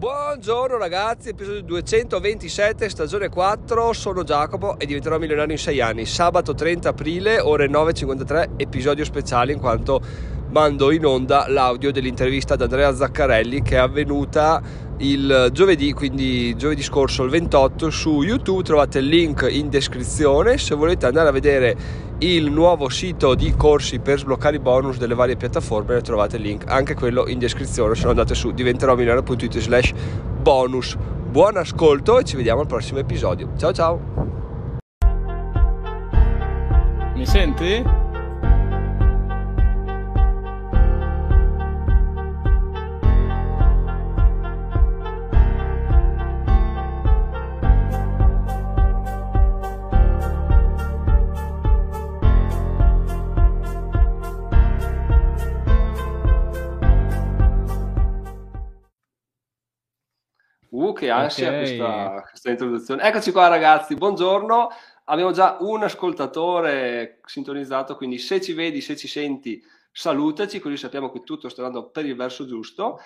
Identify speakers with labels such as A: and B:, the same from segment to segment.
A: Buongiorno ragazzi, episodio 227, stagione 4, sono Giacomo e diventerò milionario in 6 anni. Sabato 30 aprile, ore 9.53, episodio speciale in quanto mando in onda l'audio dell'intervista ad Andrea Zaccarelli che è avvenuta il giovedì, quindi giovedì scorso il 28 su YouTube, trovate il link in descrizione. Se volete andare a vedere il nuovo sito di corsi per sbloccare i bonus delle varie piattaforme trovate il link anche quello in descrizione se no andate su diventerò milionario.it slash bonus. Buon ascolto e ci vediamo al prossimo episodio. Ciao ciao!
B: Mi senti?
A: Uh, che ansia okay. questa, questa, introduzione. Eccoci qua ragazzi, buongiorno. Abbiamo già un ascoltatore sintonizzato, quindi se ci vedi, se ci senti, salutaci, così sappiamo che tutto sta andando per il verso giusto.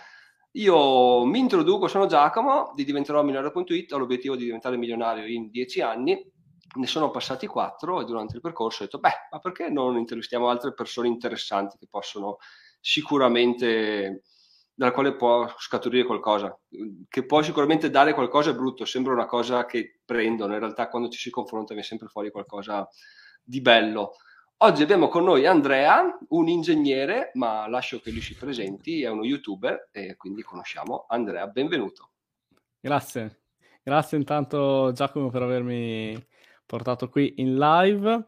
A: Io mi introduco, sono Giacomo di diventerò-milionario.it, ho l'obiettivo di diventare milionario in dieci anni, ne sono passati quattro e durante il percorso ho detto, beh, ma perché non intervistiamo altre persone interessanti che possono sicuramente dalla quale può scaturire qualcosa, che può sicuramente dare qualcosa è brutto, sembra una cosa che prendono, in realtà quando ci si confronta viene sempre fuori qualcosa di bello. Oggi abbiamo con noi Andrea, un ingegnere, ma lascio che lui si presenti, è uno youtuber e quindi conosciamo Andrea, benvenuto.
B: Grazie, grazie intanto Giacomo per avermi portato qui in live.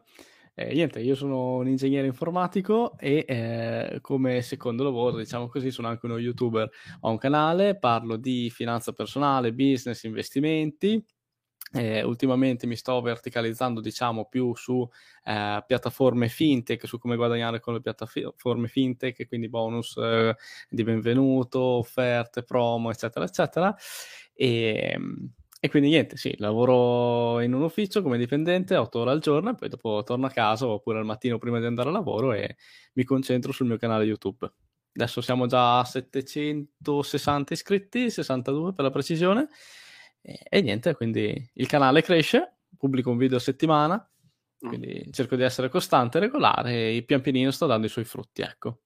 B: Eh, niente, io sono un ingegnere informatico e eh, come secondo lavoro, diciamo così, sono anche uno youtuber. Ho un canale, parlo di finanza personale, business, investimenti. Eh, ultimamente mi sto verticalizzando, diciamo, più su eh, piattaforme fintech, su come guadagnare con le piattaforme fintech, quindi bonus eh, di benvenuto, offerte, promo, eccetera, eccetera. E, ehm, e quindi niente, sì, lavoro in un ufficio come dipendente 8 ore al giorno e poi dopo torno a casa oppure al mattino prima di andare a lavoro e mi concentro sul mio canale YouTube. Adesso siamo già a 760 iscritti, 62 per la precisione. E, e niente, quindi il canale cresce, pubblico un video a settimana, mm. quindi cerco di essere costante e regolare e pian pianino sto dando i suoi frutti, ecco.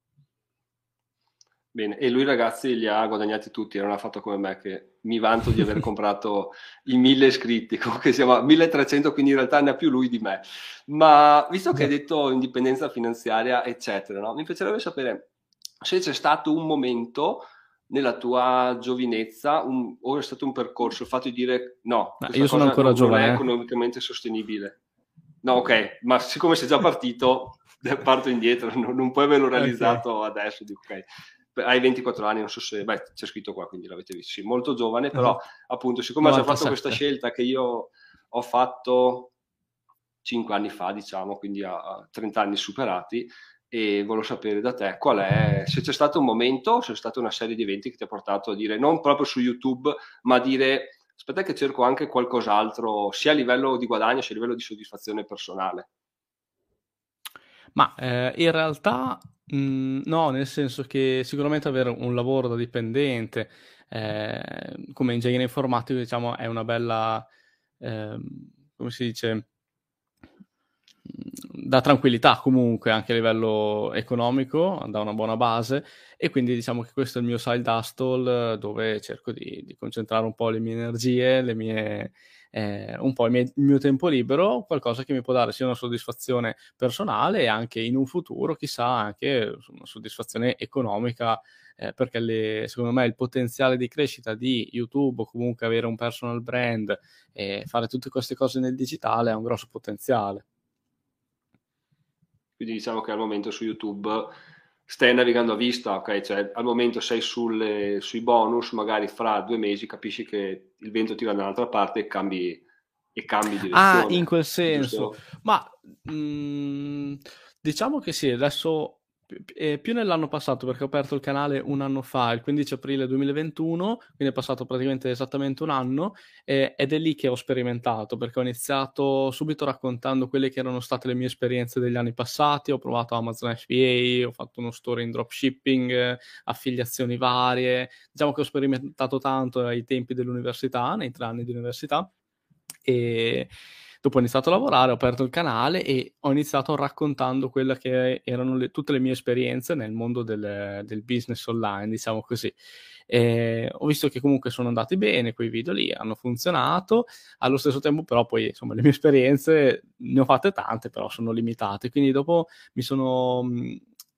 A: Bene, e lui ragazzi li ha guadagnati tutti, non ha fatto come me che mi vanto di aver comprato i mille iscritti, comunque siamo a 1300, quindi in realtà ne ha più lui di me. Ma visto che hai detto indipendenza finanziaria, eccetera, no? mi piacerebbe sapere se c'è stato un momento nella tua giovinezza un, o è stato un percorso, il fatto di dire no,
B: io sono ancora giovane.
A: Non è economicamente sostenibile. No, ok, ma siccome sei già partito, parto indietro, non, non puoi averlo realizzato okay. adesso, dico ok hai 24 anni, non so se, beh, c'è scritto qua, quindi l'avete visto, sì, molto giovane, però uh-huh. appunto, siccome ho già fatto questa scelta che io ho fatto 5 anni fa, diciamo, quindi a, a 30 anni superati, e volevo sapere da te qual è, se c'è stato un momento, se c'è stata una serie di eventi che ti ha portato a dire, non proprio su YouTube, ma a dire, aspetta che cerco anche qualcos'altro, sia a livello di guadagno, sia a livello di soddisfazione personale.
B: Ma eh, in realtà mh, no, nel senso che sicuramente avere un lavoro da dipendente eh, come ingegnere informatico, diciamo, è una bella, eh, come si dice, da tranquillità comunque anche a livello economico, da una buona base e quindi diciamo che questo è il mio side hustle dove cerco di, di concentrare un po' le mie energie, le mie, eh, un po' il mio, il mio, tempo libero, qualcosa che mi può dare sia una soddisfazione personale e anche in un futuro, chissà, anche una soddisfazione economica, eh, perché le, secondo me il potenziale di crescita di YouTube o comunque avere un personal brand e fare tutte queste cose nel digitale ha un grosso potenziale.
A: Quindi diciamo che al momento su YouTube stai navigando a vista, ok? Cioè al momento sei sulle, sui bonus, magari fra due mesi capisci che il vento ti va dall'altra parte e cambi, e cambi direzione.
B: Ah, in quel senso. Giusto? Ma mh, mm, diciamo che sì, adesso eh, più nell'anno passato perché ho aperto il canale un anno fa, il 15 aprile 2021, quindi è passato praticamente esattamente un anno eh, ed è lì che ho sperimentato perché ho iniziato subito raccontando quelle che erano state le mie esperienze degli anni passati, ho provato Amazon FBA, ho fatto uno store in dropshipping, affiliazioni varie, diciamo che ho sperimentato tanto ai tempi dell'università, nei tre anni di università e Dopo ho iniziato a lavorare, ho aperto il canale e ho iniziato raccontando quelle che erano le, tutte le mie esperienze nel mondo del, del business online, diciamo così. E ho visto che comunque sono andati bene quei video lì, hanno funzionato, allo stesso tempo però poi insomma le mie esperienze ne ho fatte tante, però sono limitate, quindi dopo mi sono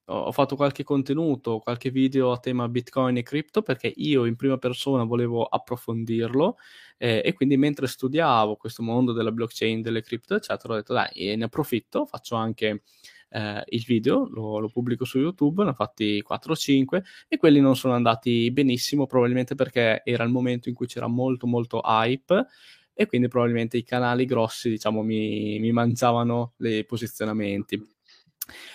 B: ho fatto qualche contenuto, qualche video a tema Bitcoin e cripto perché io in prima persona volevo approfondirlo eh, e quindi mentre studiavo questo mondo della blockchain, delle cripto, eccetera, ho detto dai, ne approfitto, faccio anche eh, il video, lo, lo, pubblico su YouTube, ne ho fatti 4 o 5 e quelli non sono andati benissimo, probabilmente perché era il momento in cui c'era molto molto hype e quindi probabilmente i canali grossi, diciamo, mi, mi mangiavano i posizionamenti.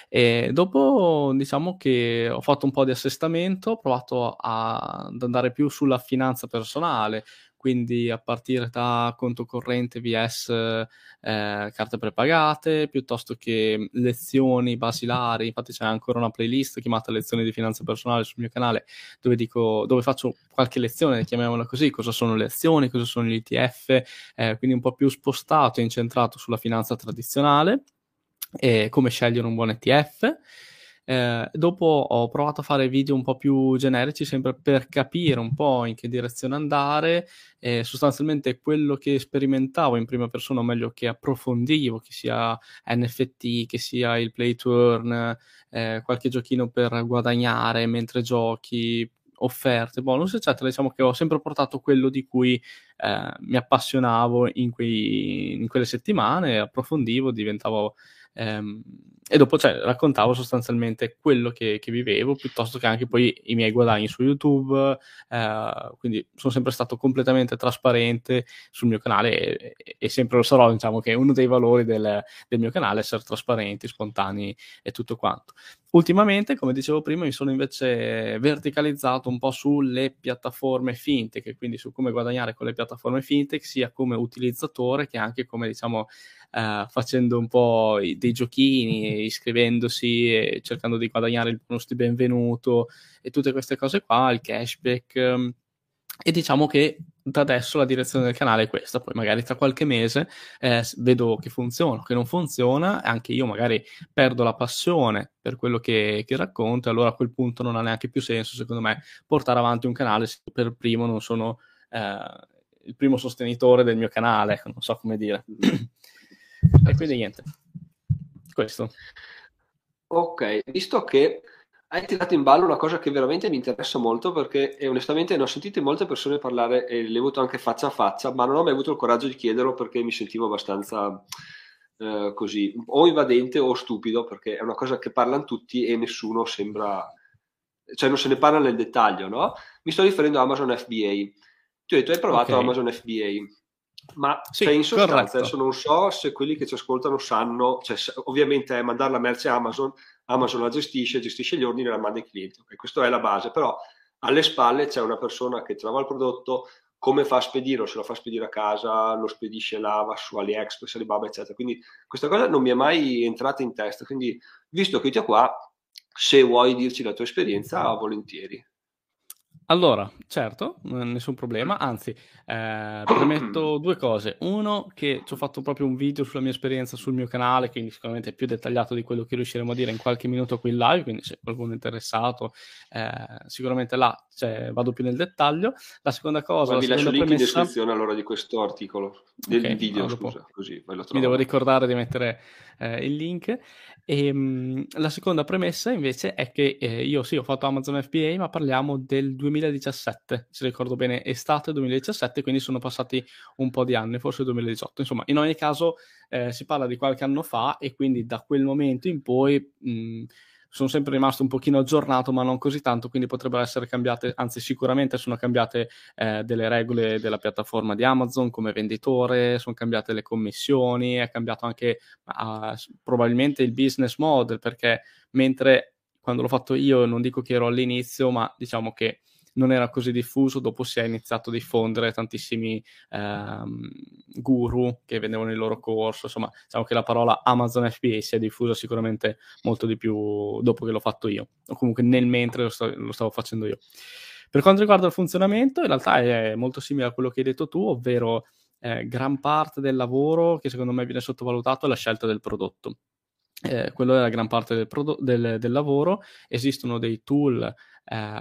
B: E dopo diciamo che ho fatto un po' di assestamento, ho provato a, ad andare più sulla finanza personale, quindi a partire da conto corrente VS eh, carte prepagate, piuttosto che lezioni basilari, infatti c'è ancora una playlist chiamata lezioni di finanza personale sul mio canale dove, dico, dove faccio qualche lezione, chiamiamola così, cosa sono le azioni, cosa sono gli ETF, eh, quindi un po' più spostato e incentrato sulla finanza tradizionale e come scegliere un buon ETF. Eh, dopo ho provato a fare video un po' più generici, sempre per capire un po' in che direzione andare. Eh, sostanzialmente quello che sperimentavo in prima persona, o meglio che approfondivo, che sia NFT, che sia il play to earn, eh, qualche giochino per guadagnare mentre giochi, offerte, bonus, eccetera. Diciamo che ho sempre portato quello di cui eh, mi appassionavo in, quei, in quelle settimane, approfondivo, diventavo Ehm, e dopo cioè, raccontavo sostanzialmente quello che, che, vivevo piuttosto che anche poi i miei guadagni su YouTube. Eh, quindi sono sempre stato completamente trasparente sul mio canale e, e, e sempre lo sarò. Diciamo che uno dei valori del, del, mio canale è essere trasparenti, spontanei e tutto quanto. Ultimamente, come dicevo prima, mi sono invece verticalizzato un po' sulle piattaforme fintech, quindi su come guadagnare con le piattaforme fintech, sia come utilizzatore che anche come diciamo eh, facendo un po' dei giochini, iscrivendosi e cercando di guadagnare il bonus di benvenuto e tutte queste cose qua, il cashback. Ehm, e diciamo che da adesso la direzione del canale è questa, poi magari tra qualche mese eh, vedo che funziona, che non funziona, anche io magari perdo la passione per quello che, che racconto, allora a quel punto non ha neanche più senso, secondo me, portare avanti un canale se per primo non sono eh, il primo sostenitore del mio canale, non so come dire. E quindi niente, questo.
A: Ok, visto che hai tirato in ballo una cosa che veramente mi interessa molto perché onestamente ne ho sentite molte persone parlare e le ho avuto anche faccia a faccia, ma non ho mai avuto il coraggio di chiederlo perché mi sentivo abbastanza eh, così, o invadente o stupido perché è una cosa che parlano tutti e nessuno sembra, cioè non se ne parla nel dettaglio, no? Mi sto riferendo a Amazon FBA. Tu hai detto hai provato okay. Amazon FBA. Ma sì, in sostanza, corretto. adesso non so se quelli che ci ascoltano sanno, cioè, ovviamente è mandare la merce a Amazon, Amazon la gestisce, gestisce gli ordini e la manda ai clienti. Okay, questa è la base, però alle spalle c'è una persona che trova il prodotto, come fa a spedirlo, se lo fa spedire a casa, lo spedisce là, va su AliExpress, Alibaba, eccetera. Quindi questa cosa non mi è mai entrata in testa. Quindi, visto che ti ho qua, se vuoi dirci la tua esperienza, volentieri.
B: Allora, certo, nessun problema, anzi, eh, premetto due cose. Uno, che ci ho fatto proprio un video sulla mia esperienza sul mio canale, quindi sicuramente è più dettagliato di quello che riusciremo a dire in qualche minuto qui in live, quindi se qualcuno è interessato, eh, sicuramente là cioè, vado più nel dettaglio. La seconda cosa...
A: Ma vi lascio il link premessa... in descrizione allora di questo articolo, del okay, video, allora, scusa, così
B: Mi devo ricordare di mettere eh, il link. E, ehm, mh, la seconda premessa invece è che eh, io sì, ho fatto Amazon FBA, ma parliamo del 2017, se ricordo bene, estate 2017, quindi sono passati un po' di anni, forse 2018. Insomma, in ogni caso eh, si parla di qualche anno fa e quindi da quel momento in poi... Mh, sono sempre rimasto un pochino aggiornato, ma non così tanto, quindi potrebbero essere cambiate, anzi sicuramente sono cambiate eh, delle regole della piattaforma di Amazon come venditore, sono cambiate le commissioni, è cambiato anche uh, probabilmente il business model, perché mentre quando l'ho fatto io non dico che ero all'inizio, ma diciamo che non era così diffuso, dopo si è iniziato a diffondere tantissimi ehm, guru che vendevano il loro corso, insomma diciamo che la parola Amazon FBA si è diffusa sicuramente molto di più dopo che l'ho fatto io, o comunque nel mentre lo, sto, lo stavo facendo io. Per quanto riguarda il funzionamento, in realtà è molto simile a quello che hai detto tu, ovvero eh, gran parte del lavoro che secondo me viene sottovalutato è la scelta del prodotto. Eh, quello è la gran parte del, prodo- del, del lavoro. Esistono dei tool eh,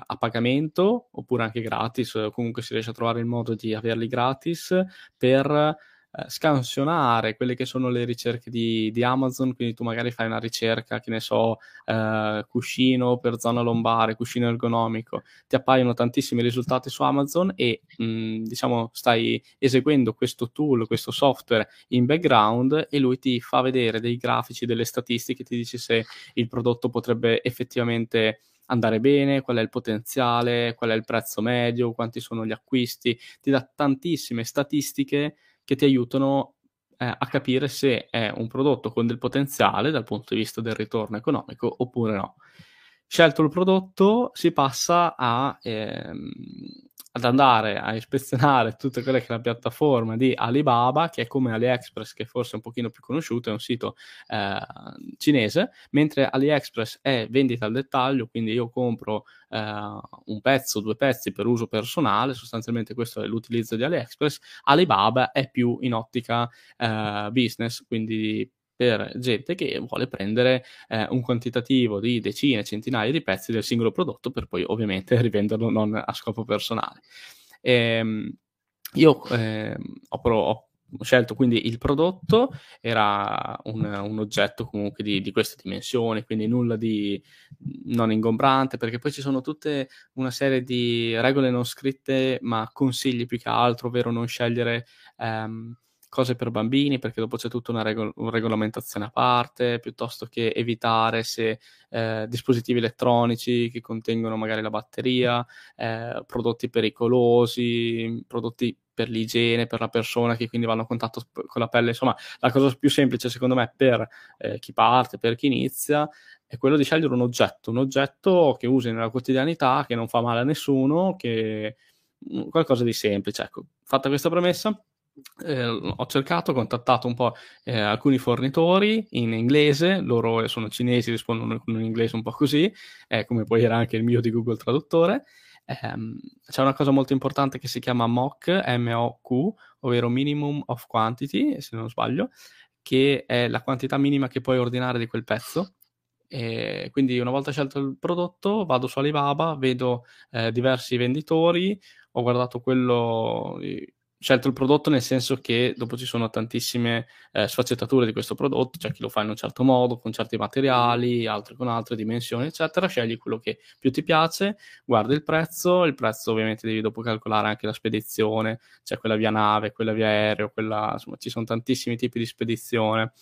B: a pagamento oppure anche gratis, comunque si riesce a trovare il modo di averli gratis per eh, scansionare quelle che sono le ricerche di, di, Amazon, quindi tu magari fai una ricerca, che ne so, eh, cuscino per zona lombare, cuscino ergonomico, ti appaiono tantissimi risultati su Amazon e mh, mm, diciamo stai eseguendo questo tool, questo software in background e lui ti fa vedere dei grafici, delle statistiche, ti dice se il prodotto potrebbe effettivamente andare bene, qual è il potenziale, qual è il prezzo medio, quanti sono gli acquisti, ti dà tantissime statistiche che ti aiutano eh, a capire se è un prodotto con del potenziale dal punto di vista del ritorno economico oppure no. Scelto il prodotto, si passa a ehm, ad andare a ispezionare tutte quelle che è la piattaforma di Alibaba, che è come AliExpress, che forse è un pochino più conosciuto, è un sito eh, cinese, mentre AliExpress è vendita al dettaglio, quindi io compro eh, un pezzo, due pezzi per uso personale, sostanzialmente questo è l'utilizzo di AliExpress, Alibaba è più in ottica eh, business, quindi per gente che vuole prendere eh, un quantitativo di decine, centinaia di pezzi del singolo prodotto per poi ovviamente rivenderlo non a scopo personale. E, ehm, io eh, ho, ho, scelto quindi il prodotto, era un, un oggetto comunque di, di, queste dimensioni, quindi nulla di non ingombrante, perché poi ci sono tutte una serie di regole non scritte, ma consigli più che altro, ovvero non scegliere... Um, cose per bambini, perché dopo c'è tutta una, regol- una regolamentazione a parte, piuttosto che evitare se eh, dispositivi elettronici che contengono magari la batteria, eh, prodotti pericolosi, prodotti per l'igiene, per la persona che quindi vanno a contatto con la pelle. Insomma, la cosa più semplice secondo me per eh, chi parte, per chi inizia, è quello di scegliere un oggetto, un oggetto che usi nella quotidianità, che non fa male a nessuno, che mm, qualcosa di semplice. Ecco, fatta questa premessa, eh, ho cercato, ho contattato un po' eh, alcuni fornitori in inglese, loro sono cinesi, rispondono con un inglese un po' così, eh, come poi era anche il mio di Google Traduttore. Ehm, c'è una cosa molto importante che si chiama MOQ, M-O-Q, ovvero Minimum of Quantity, se non sbaglio, che è la quantità minima che puoi ordinare di quel pezzo. E quindi una volta scelto il prodotto vado su Alibaba, vedo eh, diversi venditori, ho guardato quello scelto il prodotto nel senso che dopo ci sono tantissime eh, sfaccettature di questo prodotto, c'è chi lo fa in un certo modo, con certi materiali, altri con altre dimensioni, eccetera. Scegli quello che più ti piace, guardi il prezzo, il prezzo ovviamente devi dopo calcolare anche la spedizione, c'è quella via nave, quella via aereo, quella, insomma ci sono tantissimi tipi di spedizione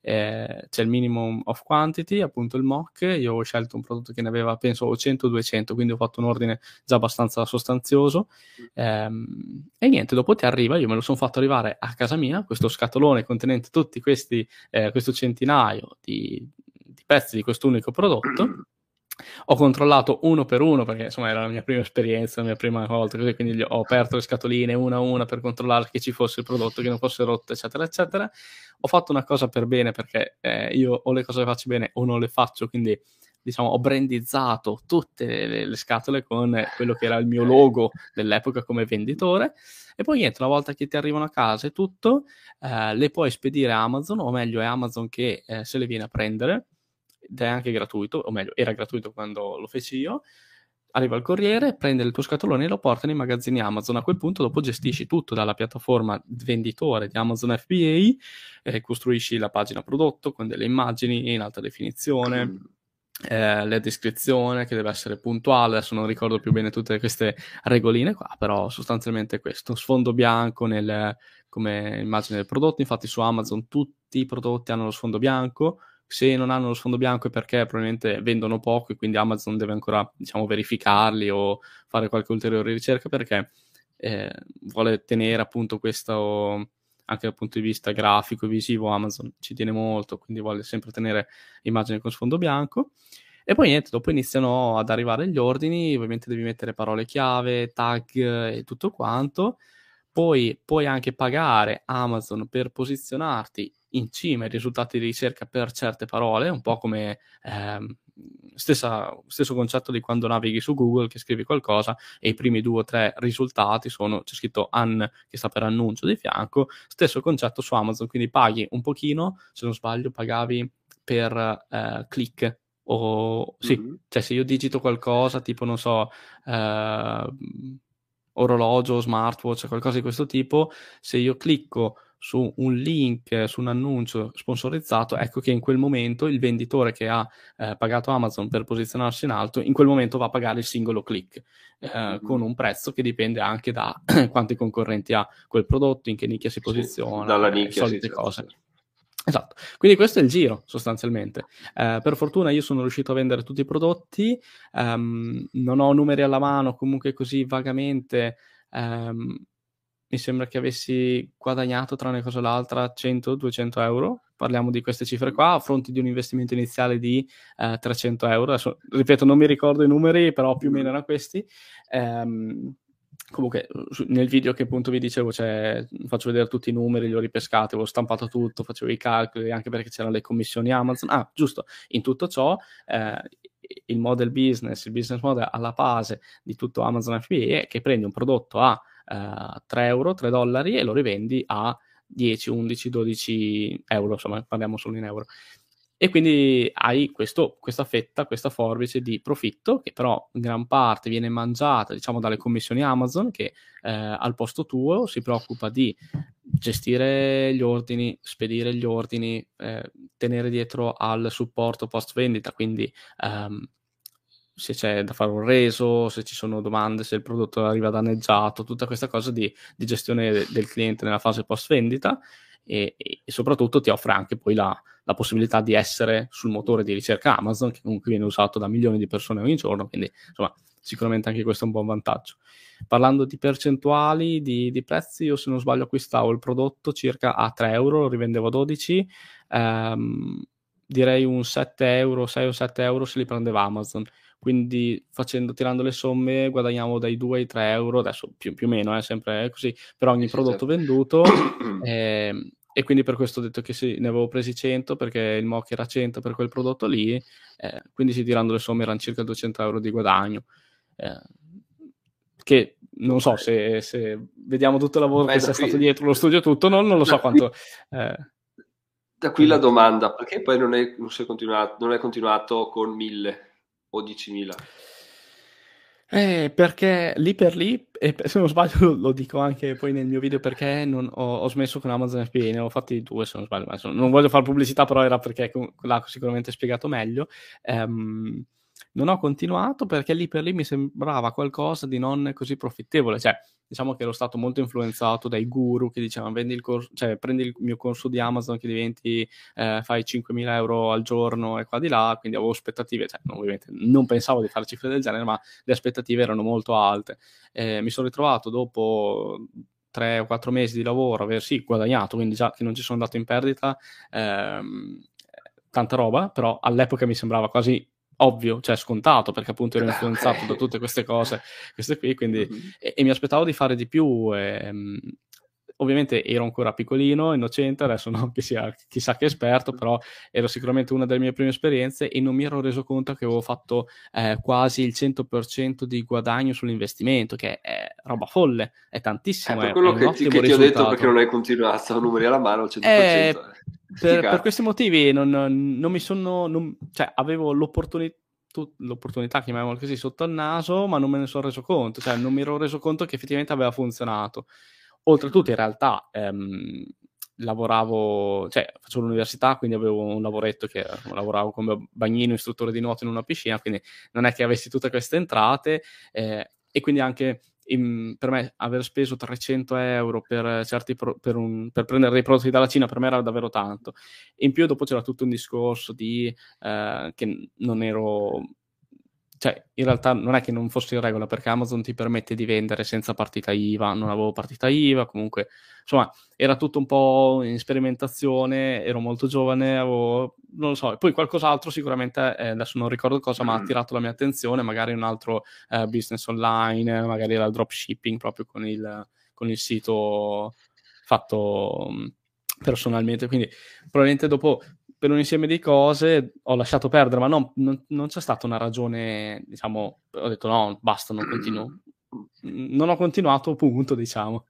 B: eh, c'è il minimum of quantity, appunto il mock, io ho scelto un prodotto che ne aveva penso 100-200, quindi ho fatto un ordine già abbastanza sostanzioso. Ehm, e niente, dopo ti arriva, io me lo sono fatto arrivare a casa mia, questo scatolone contenente tutti questi, eh, questo centinaio di, di pezzi di quest'unico prodotto ho controllato uno per uno perché insomma era la mia prima esperienza, la mia prima volta, così quindi ho aperto le scatoline una a una per controllare che ci fosse il prodotto, che non fosse rotto, eccetera, eccetera. Ho fatto una cosa per bene perché eh, io o le cose le faccio bene o non le faccio, quindi diciamo ho brandizzato tutte le, le, scatole con quello che era il mio logo dell'epoca come venditore. E poi niente, una volta che ti arrivano a casa e tutto, eh, le puoi spedire a Amazon, o meglio è Amazon che eh, se le viene a prendere ed è anche gratuito, o meglio, era gratuito quando lo feci io. Arriva il corriere, prende il tuo scatolone e lo porta nei magazzini Amazon. A quel punto, dopo gestisci tutto dalla piattaforma venditore di Amazon FBA, eh, costruisci la pagina prodotto con delle immagini in alta definizione. Mm. Eh, la descrizione che deve essere puntuale, adesso non ricordo più bene tutte queste regoline qua, però sostanzialmente questo, sfondo bianco nel, come immagine del prodotto, infatti su Amazon tutti i prodotti hanno lo sfondo bianco, se non hanno lo sfondo bianco è perché probabilmente vendono poco e quindi Amazon deve ancora diciamo, verificarli o fare qualche ulteriore ricerca perché eh, vuole tenere appunto questo anche dal punto di vista grafico e visivo Amazon ci tiene molto quindi vuole sempre tenere immagini con sfondo bianco E poi niente, dopo iniziano ad arrivare gli ordini, ovviamente devi mettere parole chiave, tag e tutto quanto. Poi puoi anche pagare Amazon per posizionarti in cima ai risultati di ricerca per certe parole, un po' come ehm, stessa, stesso concetto di quando navighi su Google che scrivi qualcosa e i primi due o tre risultati sono, c'è scritto an che sta per annuncio di fianco, stesso concetto su Amazon, quindi paghi un pochino, se non sbaglio pagavi per eh, click o sì, mm-hmm. cioè se io digito qualcosa tipo non so eh, orologio, smartwatch, qualcosa di questo tipo, se io clicco su un link, su un annuncio sponsorizzato, ecco che in quel momento il venditore che ha eh, pagato Amazon per posizionarsi in alto, in quel momento va a pagare il singolo click eh, mm-hmm. con un prezzo che dipende anche da quanti concorrenti ha quel prodotto, in che nicchia si posiziona, sì, dalla nicchia, solite sì, cose. Certo. Esatto, quindi questo è il giro sostanzialmente. Eh, per fortuna io sono riuscito a vendere tutti i prodotti, um, non ho numeri alla mano, comunque così vagamente um, mi sembra che avessi guadagnato tra una cosa e l'altra 100-200 euro. Parliamo di queste cifre qua, a fronte di un investimento iniziale di eh, 300 euro. Adesso, ripeto, non mi ricordo i numeri, però più o meno erano questi. Um, comunque nel video che appunto vi dicevo cioè, faccio vedere tutti i numeri li ho ripescati avevo stampato tutto facevo i calcoli anche perché c'erano le commissioni Amazon ah giusto in tutto ciò eh, il model business il business model alla base di tutto Amazon FBA è che prendi un prodotto a eh, 3 euro 3 dollari e lo rivendi a 10 11 12 euro insomma parliamo solo in euro. E quindi hai questo, questa fetta, questa forbice di profitto che però in gran parte viene mangiata diciamo dalle commissioni Amazon che eh, al posto tuo si preoccupa di gestire gli ordini, spedire gli ordini, eh, tenere dietro al supporto post vendita, quindi ehm, se c'è da fare un reso, se ci sono domande, se il prodotto arriva danneggiato, tutta questa cosa di, di gestione del cliente nella fase post vendita e, e, soprattutto ti offre anche poi la, la, possibilità di essere sul motore di ricerca Amazon, che comunque viene usato da milioni di persone ogni giorno, quindi insomma sicuramente anche questo è un buon vantaggio. Parlando di percentuali di, di prezzi, io se non sbaglio acquistavo il prodotto circa a 3 euro, lo rivendevo a 12, ehm, direi un 7 euro, 6 o 7 euro se li prendeva Amazon quindi facendo, tirando le somme guadagniamo dai 2 ai 3 euro, adesso più, più o meno è sempre così, per ogni sì, prodotto certo. venduto. eh, e quindi per questo ho detto che sì, ne avevo presi 100 perché il MOC era 100 per quel prodotto lì, eh, quindi sì, tirando le somme erano circa 200 euro di guadagno. Eh, che non so se, se, vediamo tutto il lavoro Beh, che sia qui... stato dietro lo studio tutto, non, non lo so quanto... Eh,
A: da qui la domanda, perché poi non è, non, continuato, non è continuato con 1000? O 10.000?
B: Eh, perché lì per lì, e se non sbaglio lo dico anche poi nel mio video perché non, ho, ho, smesso con Amazon FBA, ne ho fatti due se non sbaglio, ma non voglio fare pubblicità però era perché l'ha sicuramente spiegato meglio. Um, non ho continuato perché lì per lì mi sembrava qualcosa di non così profittevole, cioè diciamo che ero stato molto influenzato dai guru che dicevano vendi il corso, cioè prendi il mio corso di Amazon che diventi, eh, fai 5.000 euro al giorno e qua di là, quindi avevo aspettative, cioè ovviamente non pensavo di fare cifre del genere, ma le aspettative erano molto alte. Eh, mi sono ritrovato dopo tre o quattro mesi di lavoro, aver sì guadagnato, quindi già che non ci sono andato in perdita, ehm, tanta roba, però all'epoca mi sembrava quasi ovvio, cioè scontato, perché appunto ero influenzato da tutte queste cose, queste qui, quindi, mm-hmm. e, e, mi aspettavo di fare di più. E, um, ovviamente ero ancora piccolino, innocente, adesso non che sia chissà che esperto, però era sicuramente una delle mie prime esperienze e non mi ero reso conto che avevo fatto eh, quasi il 100% di guadagno sull'investimento, che è roba folle, è tantissimo.
A: È per quello è, che, ti, che ti ho detto perché non hai continuato, numeri alla mano, il 100%. Eh,
B: per, per, questi motivi non, non mi sono... Non, cioè, avevo l'opportunità l'opportunità, chiamiamola così, sotto il naso, ma non me ne sono reso conto, cioè non mi ero reso conto che effettivamente aveva funzionato. Oltretutto, in realtà, ehm, lavoravo, cioè facevo l'università, quindi avevo un lavoretto che lavoravo come bagnino, istruttore di nuoto in una piscina, quindi non è che avessi tutte queste entrate eh, e quindi anche in, per me aver speso 300 euro per, certi pro, per, un, per, prendere dei prodotti dalla Cina per me era davvero tanto. In più dopo c'era tutto un discorso di eh, che non ero cioè, in realtà non è che non fosse in regola perché Amazon ti permette di vendere senza partita IVA, non avevo partita IVA, comunque, insomma, era tutto un po' in sperimentazione, ero molto giovane, avevo, non lo so, poi qualcos'altro sicuramente, eh, adesso non ricordo cosa, ma ha mm. attirato la mia attenzione, magari un altro eh, business online, magari la dropshipping proprio con il, con il sito fatto mm, personalmente, quindi probabilmente dopo per un insieme di cose ho lasciato perdere, ma non, non, non, c'è stata una ragione, diciamo, ho detto no, basta, non continuo. Non ho continuato, punto, diciamo.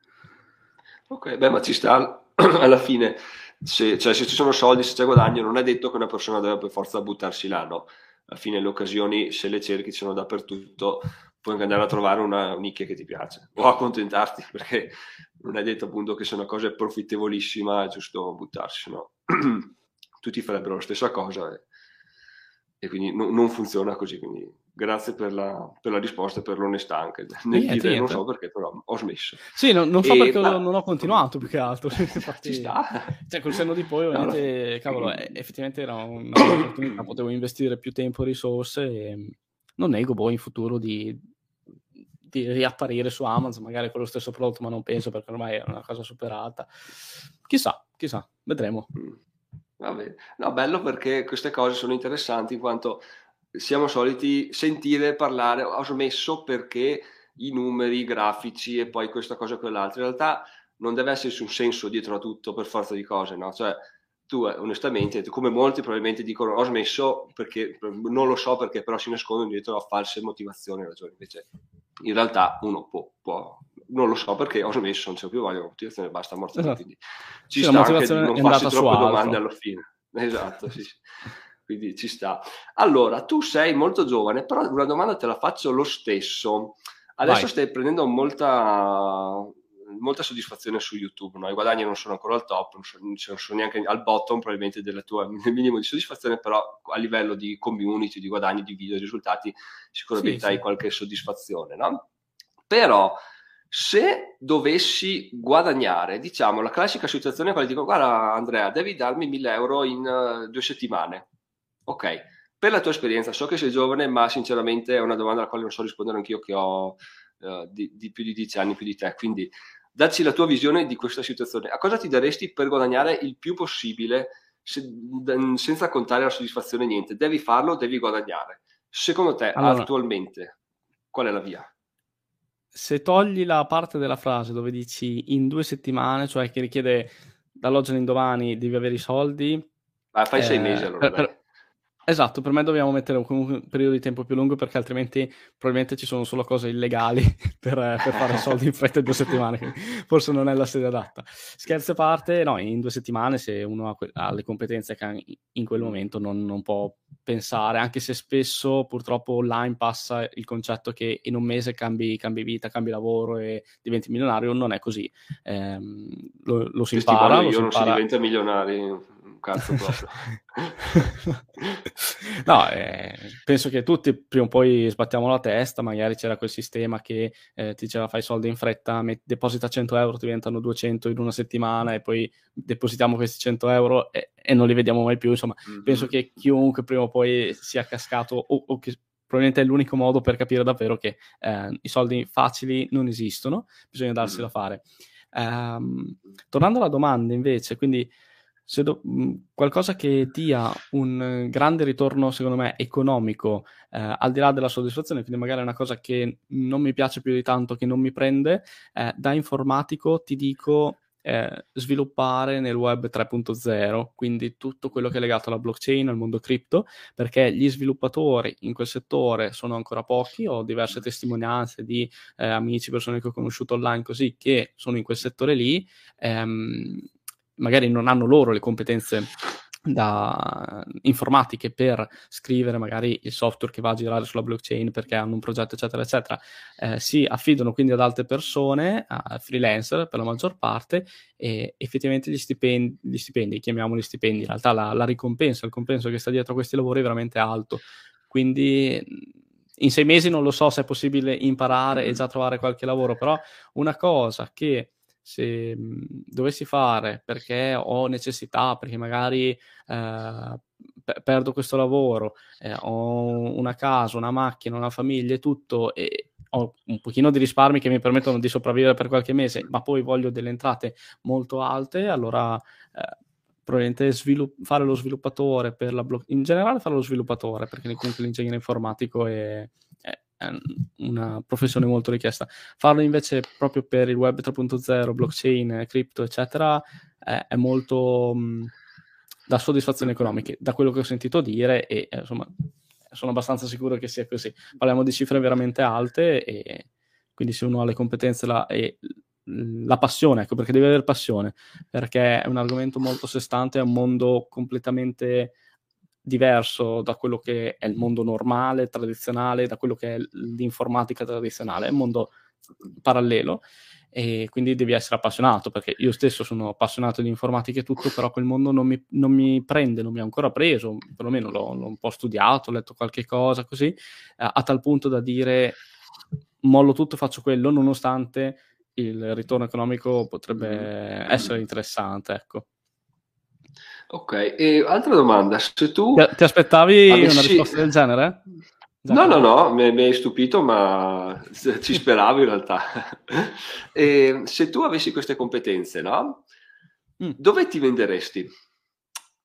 A: Ok, beh, ma ci sta alla fine, se, cioè, se ci sono soldi, se c'è guadagno, non è detto che una persona deve per forza buttarsi là, no? Alla fine le occasioni, se le cerchi, ci sono dappertutto, puoi anche andare a trovare una nicchia che ti piace o accontentarti, perché non è detto appunto che se una cosa è profittevolissima è giusto buttarsi, no? tutti farebbero la stessa cosa e, e quindi no, non funziona così. Quindi grazie per la, per la risposta e per l'onestà anche. Nel niente, dire, non so perché, però ho smesso.
B: Sì, no, non so e, perché ma... non ho continuato più che altro. Infatti, Ci sta. Cioè, col senno di poi, ovviamente, no, cavolo, effettivamente era un'opportunità, potevo investire più tempo e risorse e non nego poi boh, in futuro di, di riapparire su Amazon, magari con lo stesso prodotto, ma non penso perché ormai è una cosa superata. Chissà, chissà, vedremo. Mm.
A: Va bene. No, bello perché queste cose sono interessanti in quanto siamo soliti sentire parlare, ho smesso perché i numeri, i grafici e poi questa cosa e quell'altra. In realtà non deve esserci un senso dietro a tutto per forza di cose, no? Cioè, tu eh, onestamente, come molti probabilmente dicono ho smesso perché non lo so perché però si nascondono dietro a false motivazioni ragioni. Invece in realtà uno può, può non lo so perché ho smesso, non c'è più voglia, la motivazione basta morta. Esatto. Quindi ci sì, sta anche di non farsi troppe domande alla fine. Esatto, sì, sì. Quindi ci sta. Allora, tu sei molto giovane, però una domanda te la faccio lo stesso. Adesso Vai. stai prendendo molta, molta soddisfazione su YouTube, no? i guadagni non sono ancora al top, non sono, non sono neanche al bottom probabilmente del tuo minimo di soddisfazione, però a livello di community, di guadagni, di video, di risultati, sicuramente sì, hai sì. qualche soddisfazione. No? Però se dovessi guadagnare, diciamo, la classica situazione è quella di dico, guarda Andrea, devi darmi 1000 euro in uh, due settimane. Ok, per la tua esperienza, so che sei giovane, ma sinceramente è una domanda alla quale non so rispondere anch'io che ho uh, di, di, più di 10 anni più di te. Quindi dacci la tua visione di questa situazione. A cosa ti daresti per guadagnare il più possibile se, senza contare la soddisfazione niente? Devi farlo, devi guadagnare. Secondo te, allora, attualmente, qual è la via?
B: Se togli la parte della frase dove dici in due settimane, cioè che richiede dall'oggi all'indomani devi avere i soldi.
A: Ah, fai eh, sei mesi allora. Per,
B: Esatto, per me dobbiamo mettere comunque un periodo di tempo più lungo perché altrimenti probabilmente ci sono solo cose illegali per, per fare soldi in fretta in due settimane, forse non è la sede adatta. Scherzi a parte, no, in due settimane se uno ha, que- ha le competenze che ha in quel momento non, non, può pensare, anche se spesso purtroppo online passa il concetto che in un mese cambi, cambi vita, cambi lavoro e diventi milionario, non è così. Eh, lo, lo, si impara.
A: Io
B: lo
A: non
B: si, impara...
A: si diventa milionari cazzo proprio.
B: no, eh, penso che tutti prima o poi sbattiamo la testa, magari c'era quel sistema che eh, ti diceva fai soldi in fretta, met- deposita 100 euro, ti diventano 200 in una settimana e poi depositiamo questi 100 euro e, e non li vediamo mai più, insomma, mm-hmm. penso che chiunque prima o poi sia cascato o, o che probabilmente è l'unico modo per capire davvero che eh, i soldi facili non esistono, bisogna darsela a fare. Um, tornando alla domanda invece, quindi do, qualcosa che dia un grande ritorno, secondo me, economico, eh, al di là della soddisfazione, quindi magari è una cosa che non mi piace più di tanto, che non mi prende, eh, da informatico ti dico eh, sviluppare nel web 3.0, quindi tutto quello che è legato alla blockchain, al mondo cripto, perché gli sviluppatori in quel settore sono ancora pochi, ho diverse testimonianze di eh, amici, persone che ho conosciuto online così, che sono in quel settore lì. Ehm, magari non hanno loro le competenze da informatiche per scrivere magari il software che va a girare sulla blockchain perché hanno un progetto eccetera eccetera. Eh, si affidano quindi ad altre persone a freelancer per la maggior parte e effettivamente gli stipendi, gli stipendi chiamiamoli stipendi in realtà la, la ricompensa il compenso che sta dietro a questi lavori è veramente alto. Quindi in sei mesi non lo so se è possibile imparare e già trovare qualche lavoro però una cosa che se mhmm, dovessi fare perché ho necessità, perché magari eh, p- perdo questo lavoro, eh, ho una casa, una macchina, una famiglia e tutto, e ho un pochino di risparmi che mi permettono di sopravvivere per qualche mese, ma poi voglio delle entrate molto alte, allora eh, probabilmente svilupp- fare lo sviluppatore per la blockchain, in generale fare lo sviluppatore, perché comunque l'ingegnere informatico è, è, una professione molto richiesta. Farlo invece proprio per il web 3.0, blockchain, cripto, eccetera, è, è molto mh, da soddisfazioni economiche, da quello che ho sentito dire e eh, insomma sono abbastanza sicuro che sia così. Parliamo di cifre veramente alte e quindi se uno ha le competenze la, e la passione, ecco perché deve avere passione, perché è un argomento molto sestante, è un mondo completamente diverso da quello che è il mondo normale, tradizionale, da quello che è l'informatica tradizionale, è un mondo parallelo e quindi devi essere appassionato perché io stesso sono appassionato di informatica e tutto, però quel mondo non mi, non mi prende, non mi ha ancora preso, perlomeno l'ho, l'ho, un po' studiato, ho letto qualche cosa così, eh, a tal punto da dire mollo tutto, faccio quello, nonostante il ritorno economico potrebbe essere interessante, ecco.
A: Ok, e altra domanda, se tu...
B: Ti, ti aspettavi avessi... una risposta del genere?
A: No, no, no, mi, mi hai stupito, ma ci speravo in realtà. e se tu avessi queste competenze, no? Mm. Dove ti venderesti?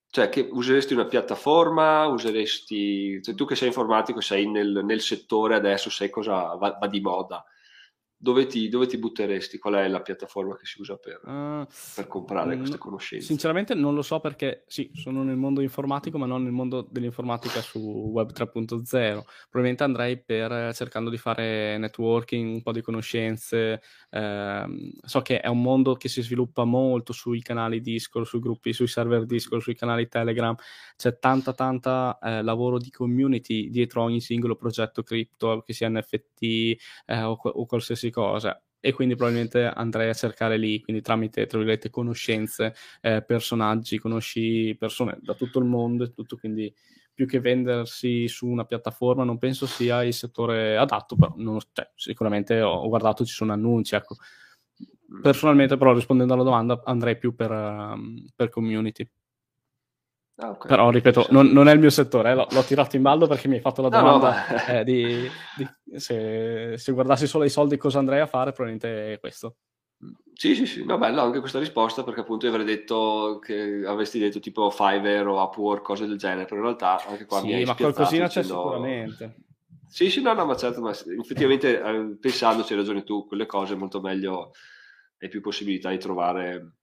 A: Cioè, che useresti una piattaforma, useresti... Cioè, tu che sei informatico, sei nel, nel settore adesso, sai cosa va, va di moda dove ti, dove ti, butteresti? Qual è la piattaforma che si usa per, uh, per comprare queste conoscenze?
B: Sinceramente non lo so perché sì, sono nel mondo informatico, ma non nel mondo dell'informatica su Web 3.0. Probabilmente andrei per cercando di fare networking, un po' di conoscenze. Eh, so che è un mondo che si sviluppa molto sui canali Discord, sui gruppi, sui server Discord, sui canali Telegram. C'è tanta, tanta eh, lavoro di community dietro ogni singolo progetto cripto, che sia NFT eh, o, o qualsiasi cosa e quindi probabilmente andrei a cercare lì, quindi tramite, tra virgolette, conoscenze, eh, personaggi, conosci persone da tutto il mondo e tutto, quindi più che vendersi su una piattaforma non penso sia il settore adatto, però non, cioè, sicuramente ho, guardato, ci sono annunci, ecco. Personalmente però rispondendo alla domanda andrei più per, um, per community. Ah, okay. Però, ripeto, non, non, è il mio settore, eh. l'ho, l'ho, tirato in ballo perché mi hai fatto la domanda no, no, eh, di, di se, se, guardassi solo i soldi cosa andrei a fare, probabilmente è questo.
A: Sì, sì, sì, no, bella anche questa risposta perché appunto avrei detto che avresti detto tipo Fiverr o Upwork, cose del genere, però in realtà anche qua
B: sì,
A: mi hai
B: ma qualcosina c'è sicuramente.
A: Sì, sì, no, no, ma certo, ma effettivamente eh, pensandoci hai ragione tu, quelle cose molto meglio, hai più possibilità di trovare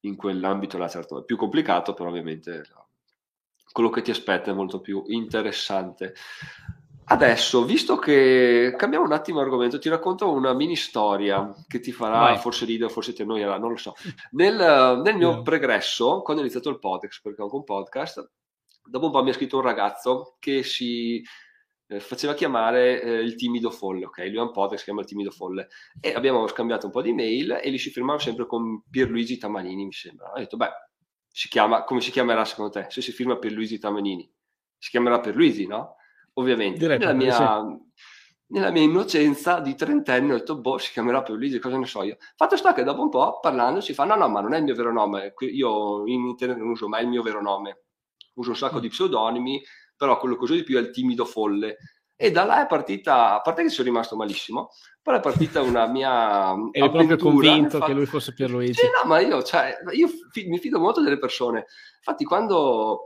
A: in quell'ambito là, certo è più complicato, però ovviamente quello che ti aspetta è molto più interessante. Adesso, visto che cambiamo un attimo argomento, ti racconto una mini storia che ti farà Vai. forse ridere, forse ti annoierà, non lo so. Nel, nel mio yeah. pregresso, quando ho iniziato il podcast, perché ho anche un podcast, dopo un po' mi ha scritto un ragazzo che si eh, faceva chiamare eh, il timido folle, ok? Lui ha un podcast che si chiama il timido folle e abbiamo scambiato un po' di mail e li si firmava sempre con Pierluigi Tamanini, mi sembra. Ho detto, beh, si chiama, come si chiamerà secondo te? Se si firma Pierluigi Tamanini, si chiamerà Pierluigi, no? Ovviamente. Direi nella mia, sì. nella mia innocenza di trentenne ho detto, boh, si chiamerà Pierluigi, cosa ne so io. Fatto sta che dopo un po' parlando si fa, no, no, ma non è il mio vero nome, io in internet non uso mai il mio vero nome, uso un sacco di pseudonimi, però quello che uso di più è il timido folle. E da là è partita, a parte che sono rimasto malissimo, però è partita una mia.
B: Eri proprio convinto fatto... che lui fosse Pierluigi.
A: Sì, no, ma io, cioè, io fi- mi fido molto delle persone. Infatti, quando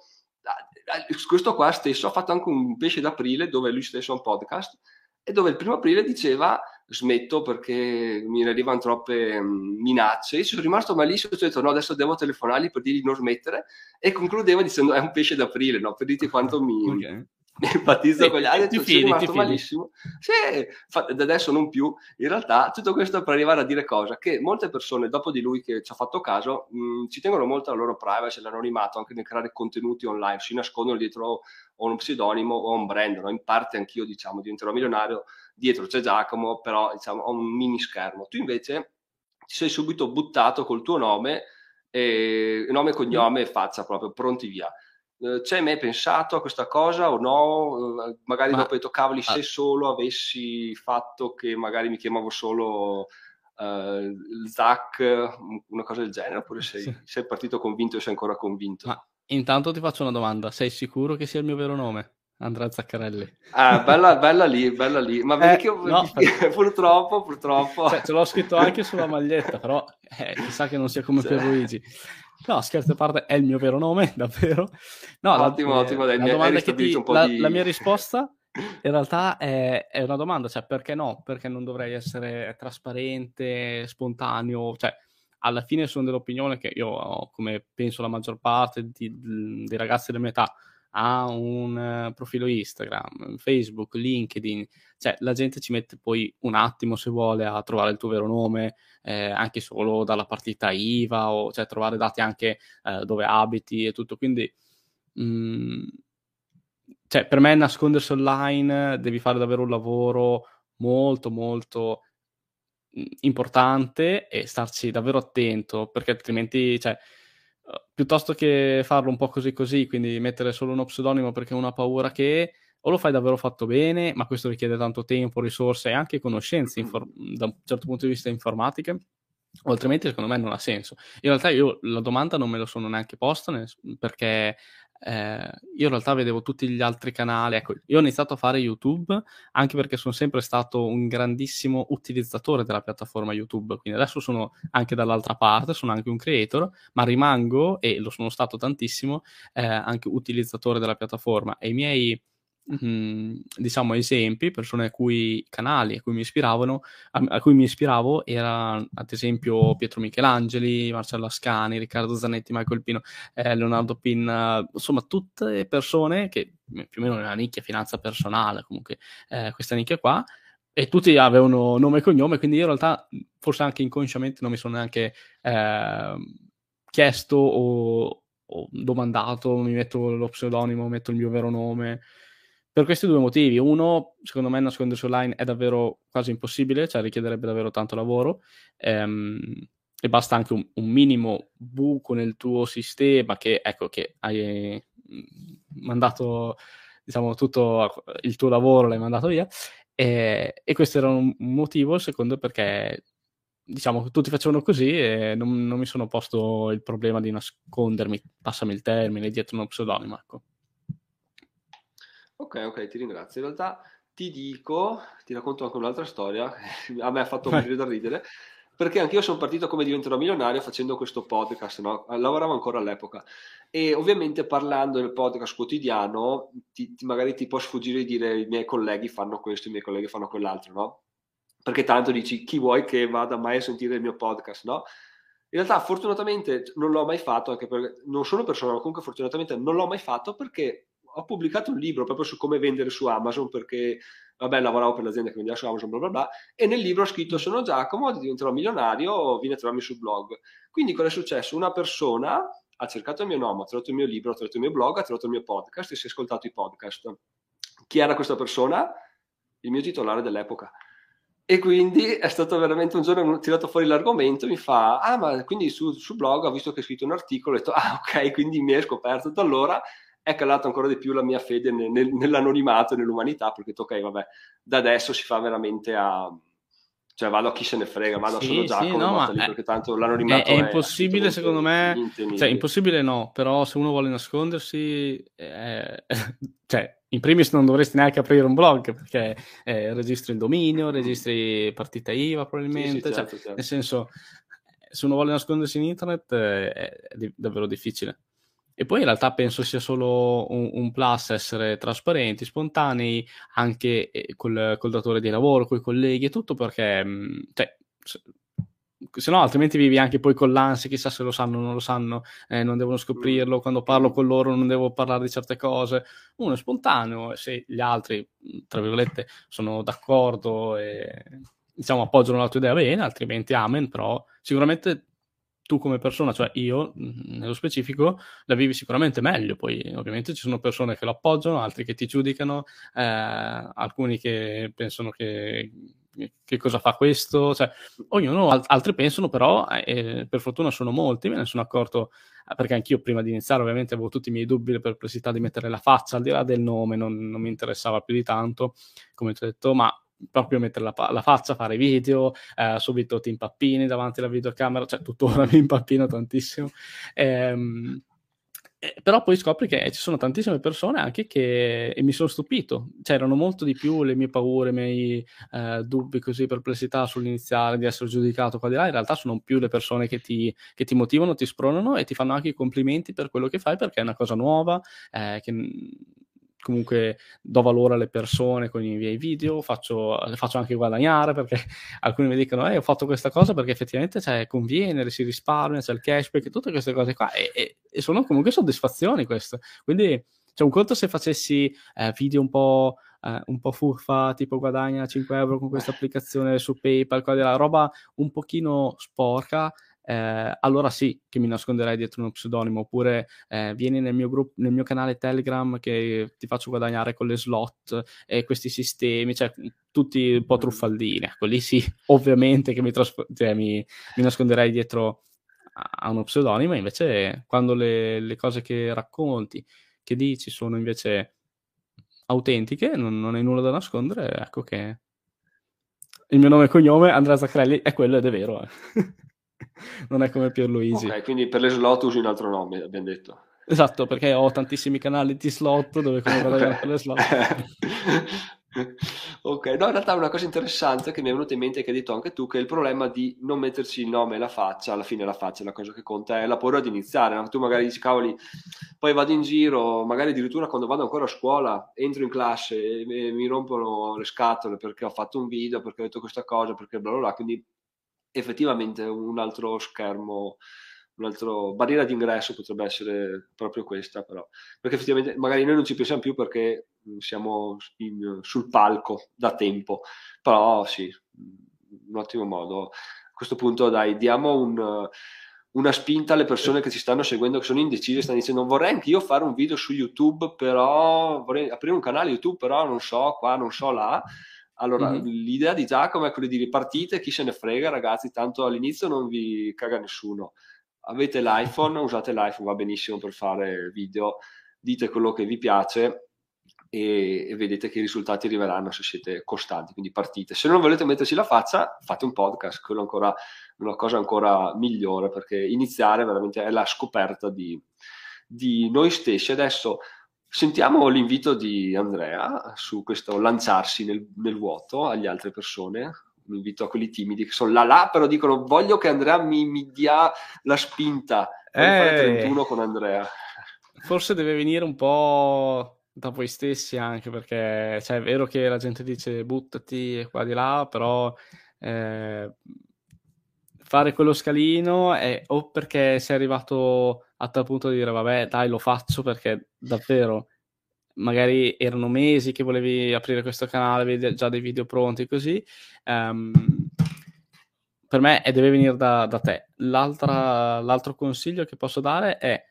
A: questo qua stesso ha fatto anche un pesce d'aprile dove lui stesso ha un podcast e dove il primo aprile diceva smetto perché mi arrivano troppe mm, minacce. Io sono rimasto malissimo, ho detto no, adesso devo telefonargli per dirgli di non smettere e concludeva dicendo è un pesce d'aprile, no? per dirti quanto mi, okay mi empatizzo sì, con gli altri, ti fidi, sono rimasto malissimo. Sì, da adesso non più. In realtà tutto questo per arrivare a dire cosa? Che molte persone dopo di lui che ci ha fatto caso mh, ci tengono molto alla loro privacy, all'anonimato, anche nel creare contenuti online, si nascondono dietro o uno pseudonimo o un brand, no? in parte anch'io diciamo diventerò milionario, dietro c'è Giacomo, però diciamo ho un mini schermo. Tu invece ti sei subito buttato col tuo nome, e, nome, cognome e faccia proprio, pronti via eh, ci hai mai pensato a questa cosa o no? Eh, magari Ma, dopo hai detto cavoli ah. se solo avessi fatto che magari mi chiamavo solo uh, Zach, una cosa del genere, oppure sei, sì. sei partito convinto e sei ancora convinto?
B: Ma intanto ti faccio una domanda. Sei sicuro che sia il mio vero nome? Andrea Zaccarelli.
A: Ah, bella, bella lì, bella lì. Ma vedi eh, che io, no, purtroppo, purtroppo...
B: Cioè, ce l'ho scritto anche sulla maglietta, però eh, chissà che non sia come cioè... Pierluigi. No, scherzo a parte, è il mio vero nome, davvero. No,
A: ottimo,
B: la,
A: ottimo. Dai,
B: la domanda che ti, la, la, mia risposta in realtà è, è, una domanda, cioè perché no? Perché non dovrei essere trasparente, spontaneo? Cioè, alla fine sono dell'opinione che io, come penso la maggior parte di, dei ragazzi della mia età, ha un uh, profilo Instagram, Facebook, LinkedIn, cioè la gente ci mette poi un attimo se vuole a trovare il tuo vero nome, eh, anche solo dalla partita IVA, o cioè trovare dati anche eh, dove abiti e tutto, quindi mh, mm, cioè, per me nascondersi online devi fare davvero un lavoro molto molto mm, importante e starci davvero attento perché altrimenti cioè, piuttosto che farlo un po' così così, quindi mettere solo uno pseudonimo perché uno ha paura che o lo fai davvero fatto bene, ma questo richiede tanto tempo, risorse e anche conoscenze infor- da un certo punto di vista informatiche, o altrimenti secondo me non ha senso. In realtà io la domanda non me lo sono neanche posta perché eh, io in realtà vedevo tutti gli altri canali, ecco, io ho iniziato a fare YouTube anche perché sono sempre stato un grandissimo utilizzatore della piattaforma YouTube, quindi adesso sono anche dall'altra parte, sono anche un creator, ma rimango, e lo sono stato tantissimo, eh, anche utilizzatore della piattaforma. E i miei Diciamo esempi, persone a cui canali a cui mi ispiravano, a, a, cui mi ispiravo era ad esempio Pietro Michelangeli, Marcello Ascani, Riccardo Zanetti, Michael Pino, eh, Leonardo Pin, insomma tutte persone che più o meno nella nicchia finanza personale, comunque eh, questa nicchia qua, e tutti avevano nome e cognome, quindi io in realtà forse anche inconsciamente non mi sono neanche eh, chiesto o, o domandato, mi metto lo pseudonimo, metto il mio vero nome, per questi due motivi. Uno, secondo me, nascondersi online è davvero quasi impossibile, cioè richiederebbe davvero tanto lavoro. Ehm, e basta anche un, un, minimo buco nel tuo sistema che, ecco, che hai mm, mandato, diciamo, tutto il tuo lavoro, l'hai mandato via. E, e questo era un motivo, il secondo, perché diciamo tutti facevano così e non, non mi sono posto il problema di nascondermi, passami il termine, dietro uno pseudonimo, ecco.
A: Ok, ok, ti ringrazio. In realtà ti dico, ti racconto anche un'altra storia, a me ha fatto morire da ridere, perché anche io sono partito come diventerò milionario facendo questo podcast, no? lavoravo ancora all'epoca e ovviamente parlando del podcast quotidiano ti, ti, magari ti può sfuggire di dire i miei colleghi fanno questo, i miei colleghi fanno quell'altro, no? Perché tanto dici chi vuoi che vada mai a sentire il mio podcast, no? In realtà fortunatamente non l'ho mai fatto, anche perché non sono persona, ma comunque fortunatamente non l'ho mai fatto perché ho pubblicato un libro proprio su come vendere su Amazon perché, vabbè, lavoravo per l'azienda che vendeva su Amazon, bla bla bla, e nel libro ho scritto sono Giacomo, diventerò milionario, vieni a trovarmi sul blog. Quindi cosa è successo? Una persona ha cercato il mio nome, ha trovato il mio libro, ha trovato il mio blog, ha trovato il mio podcast e si è ascoltato i podcast. Chi era questa persona? Il mio titolare dell'epoca. E quindi è stato veramente un giorno tirato fuori l'argomento, mi fa, ah ma quindi sul su blog ho visto che hai scritto un articolo, ho detto, ah ok, quindi mi hai scoperto, da allora è calato ancora di più la mia fede nel, nel, nell'anonimato e nell'umanità, perché ok, vabbè, da adesso si fa veramente a... Cioè vado a chi se ne frega, vado sì, a solo Giacomo, sì, no, ma lì, è, perché tanto l'anonimato
B: è, è impossibile secondo me, cioè impossibile no, però se uno vuole nascondersi, eh, cioè in primis non dovresti neanche aprire un blog perché eh, registri il dominio, registri partita IVA probabilmente, sì, certo, cioè, certo. nel senso se uno vuole nascondersi in internet eh, è davvero difficile. E poi in realtà penso sia solo un, un plus essere trasparenti, spontanei, anche eh, col, col datore di lavoro, con i colleghi e tutto, perché mm, cioè, se, se no altrimenti vivi anche poi con l'ansia, chissà se lo sanno o non lo sanno, eh, non devono scoprirlo, quando parlo con loro non devo parlare di certe cose. Uno è spontaneo, se gli altri, tra virgolette, sono d'accordo e diciamo appoggiano la tua idea bene, altrimenti amen, però sicuramente tu come persona, cioè io mm, nello specifico, la vivi sicuramente meglio. Poi ovviamente ci sono persone che lo appoggiano, altri che ti giudicano, eh, alcuni che pensano che, che cosa fa questo, cioè ognuno, altri pensano però, eh, per fortuna sono molti, me ne sono accorto eh, perché anch'io prima di iniziare ovviamente avevo tutti i miei dubbi, le perplessità di mettere la faccia, al di là del nome, non, non mi interessava più di tanto, come ti ho detto, ma proprio mettere la, la faccia, fare video, eh, subito ti impappini davanti alla videocamera, cioè tuttora mi impappino tantissimo. Ehm, eh, però poi scopri che ci sono tantissime persone anche che e mi sono stupito, cioè erano molto di più le mie paure, i miei eh, dubbi, così, perplessità sull'iniziare di essere giudicato qua di là, in realtà sono più le persone che ti, che ti motivano, ti spronano e ti fanno anche i complimenti per quello che fai perché è una cosa nuova, eh, che comunque do valore alle persone con i miei video, faccio, faccio anche guadagnare perché alcuni mi dicono eh, ho fatto questa cosa perché effettivamente cioè, conviene, si risparmia, c'è il cashback, tutte queste cose qua e, e, e sono comunque soddisfazioni queste. Quindi c'è un conto se facessi eh, video un po', eh, un po' furfa, tipo guadagna 5 euro con questa applicazione su PayPal, la roba un pochino sporca, eh, allora sì che mi nasconderei dietro uno pseudonimo, oppure eh, vieni nel mio, gruppo, nel mio canale Telegram che ti faccio guadagnare con le slot e questi sistemi, cioè tutti un po' truffaldini. Ecco, lì sì, ovviamente che mi, traspo- cioè, mi, mi nasconderei dietro a uno pseudonimo, invece quando le, le, cose che racconti, che dici sono invece autentiche, non, non hai nulla da nascondere, ecco che il mio nome e cognome, Andrea Zaccarelli, è quello ed è vero. Eh. non è come Pierluigi.
A: Ok, quindi per le slot usi un altro nome, abbiamo detto.
B: Esatto, perché ho tantissimi canali di slot dove comunque okay. le slot.
A: ok, no, in realtà una cosa interessante che mi è venuta in mente che hai detto anche tu, che è il problema di non metterci il nome e la faccia, alla fine la faccia è la cosa che conta, è la paura di iniziare, no? tu magari dici cavoli, poi vado in giro, magari addirittura quando vado ancora a scuola, entro in classe e mi rompono le scatole perché ho fatto un video, perché ho detto questa cosa, perché bla bla bla, quindi effettivamente un altro schermo, un'altra barriera d'ingresso potrebbe essere proprio questa, però, perché effettivamente magari noi non ci pensiamo più perché siamo in, sul palco da tempo, però sì, un ottimo modo. A questo punto dai, diamo un, una spinta alle persone che ci stanno seguendo, che sono indecise, stanno dicendo vorrei anche io fare un video su YouTube, però vorrei aprire un canale YouTube, però non so qua, non so là allora, mm-hmm. l'idea di Giacomo è quella di ripartite, chi se ne frega, ragazzi, tanto all'inizio non vi caga nessuno. Avete l'iPhone, usate l'iPhone, va benissimo per fare video, dite quello che vi piace e, e vedete che i risultati arriveranno se siete costanti, quindi partite. Se non volete metterci la faccia, fate un podcast, quello è ancora una cosa ancora migliore, perché iniziare veramente è la scoperta di, di noi stessi. Adesso Sentiamo l'invito di Andrea su questo lanciarsi nel, nel, vuoto agli altre persone, un invito a quelli timidi che sono là là, però dicono voglio che Andrea mi, mi dia la spinta. Voglio eh, fare 31 con Andrea.
B: Forse deve venire un po' da voi stessi anche perché cioè, è vero che la gente dice buttati e qua di là, però eh, fare quello scalino è o perché sei arrivato a tal punto di dire vabbè dai lo faccio perché davvero magari erano mesi che volevi aprire questo canale, vedi già dei video pronti così. Um, per me deve venire da, da te. l'altro consiglio che posso dare è,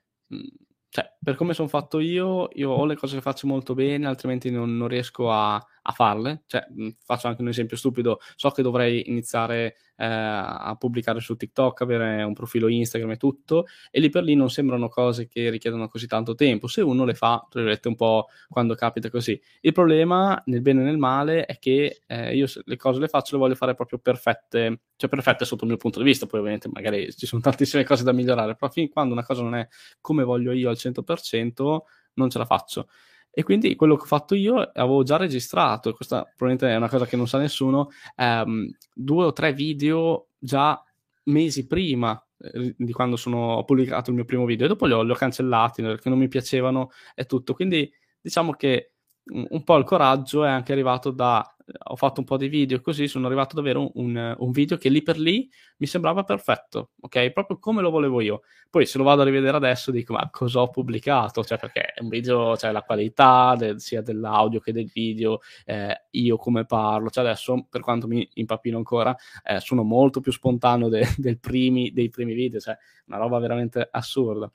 B: cioè, per come sono fatto io, io ho le cose che faccio molto bene, altrimenti non, non riesco a, a farle. Cioè, faccio anche un esempio stupido, so che dovrei iniziare eh, a pubblicare su TikTok, avere un profilo Instagram e tutto, e lì per lì non sembrano cose che richiedono così tanto tempo, se uno le fa, tra un po' quando capita così. Il problema, nel bene e nel male, è che eh, io le cose le faccio, le voglio fare proprio perfette, cioè perfette sotto il mio punto di vista, poi ovviamente magari ci sono tantissime cose da migliorare, però fin quando una cosa non è come voglio io al 100%, non ce la faccio. E quindi quello che ho fatto io avevo già registrato, questa probabilmente è una cosa che non sa nessuno, ehm, due o tre video già mesi prima eh, di quando sono, ho pubblicato il mio primo video e dopo li ho, li ho cancellati perché non mi piacevano e tutto. Quindi diciamo che un po' il coraggio è anche arrivato da ho fatto un po' di video così sono arrivato ad avere un, un, un, video che lì per lì mi sembrava perfetto, ok? Proprio come lo volevo io. Poi se lo vado a rivedere adesso dico ma cosa ho pubblicato? Cioè perché è un video, cioè la qualità del, sia dell'audio che del video, eh, io come parlo, cioè adesso per quanto mi impappino ancora eh, sono molto più spontaneo de, del primi, dei primi video, cioè una roba veramente assurda.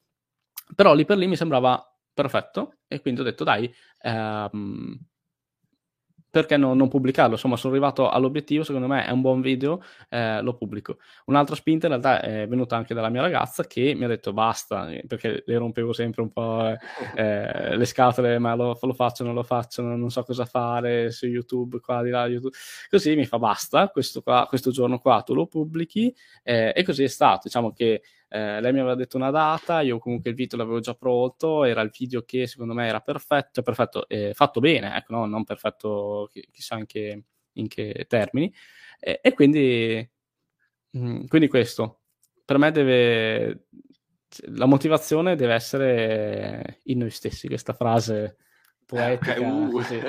B: Però lì per lì mi sembrava perfetto e quindi ho detto dai, ehm, perché no, non pubblicarlo? Insomma, sono arrivato all'obiettivo, secondo me è un buon video, eh, lo pubblico. Un'altra spinta in realtà è venuta anche dalla mia ragazza che mi ha detto basta, perché le rompevo sempre un po' eh, eh, le scatole, ma lo, lo, faccio, non lo faccio, non so cosa fare su YouTube, qua di là, YouTube. Così mi fa basta, questo, qua, questo giorno qua tu lo pubblichi eh, e così è stato. Diciamo che eh, lei mi aveva detto una data, io comunque il video l'avevo già pronto, era il video che secondo me era perfetto, perfetto, eh, fatto bene, ecco, no? non perfetto chissà in che, in che termini, e, e quindi, mh, mm, quindi questo, per me deve, la motivazione deve essere in noi stessi, questa frase poetica. Uh. Sì.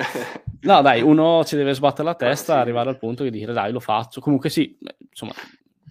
B: No, dai, uno ci deve sbattere la testa, sì. arrivare al punto di dire dai, lo faccio. Comunque sì, insomma,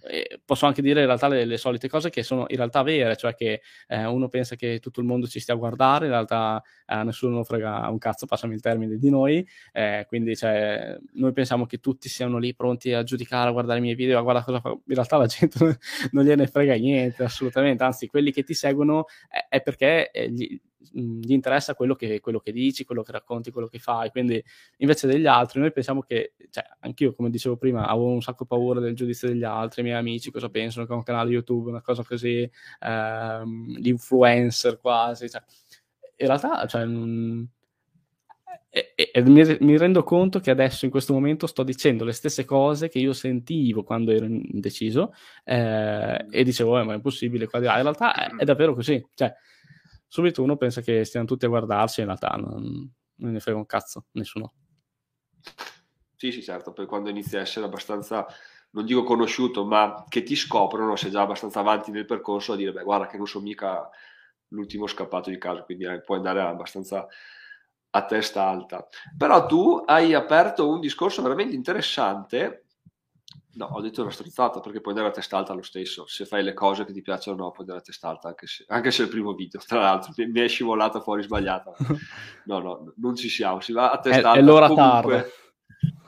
B: eh, posso anche dire in realtà le, le, solite cose che sono in realtà vere, cioè che eh, uno pensa che tutto il mondo ci stia a guardare, in realtà eh, nessuno frega un cazzo, passami il termine, di noi, eh, quindi cioè, noi pensiamo che tutti siano lì pronti a giudicare, a guardare i miei video, a guardare cosa fa, in realtà la gente non gliene frega niente, assolutamente, anzi quelli che ti seguono è perché eh, gli, gli interessa quello che, quello che, dici, quello che racconti, quello che fai. Quindi, invece degli altri, noi pensiamo che, cioè, anch'io, come dicevo prima, avevo un sacco paura del giudizio degli altri, i miei amici cosa pensano che ho un canale YouTube, una cosa così, ehm, l'influencer quasi. Cioè, in realtà, cioè. E, e, e mi, mi, rendo conto che adesso in questo momento sto dicendo le stesse cose che io sentivo quando ero indeciso eh, e dicevo, eh, ma è impossibile qua di là. In realtà è, è davvero così. Cioè, subito uno pensa che stiano tutti a guardarsi, in realtà non, non ne frega un cazzo, nessuno.
A: Sì, sì, certo, poi quando inizi a essere abbastanza, non dico conosciuto, ma che ti scoprono, sei già abbastanza avanti nel percorso a dire, beh, guarda che non sono mica l'ultimo scappato di casa, quindi eh, puoi andare abbastanza a testa alta. Però tu hai aperto un discorso veramente interessante No, ho detto una stronzata perché puoi andare a testa alta lo stesso. Se fai le cose che ti piacciono, no, puoi andare a testa alta anche se, anche se è il primo video. Tra l'altro, mi è scivolata fuori sbagliata. No, no, non ci siamo. Si va a testa alta.
B: È l'ora tarda.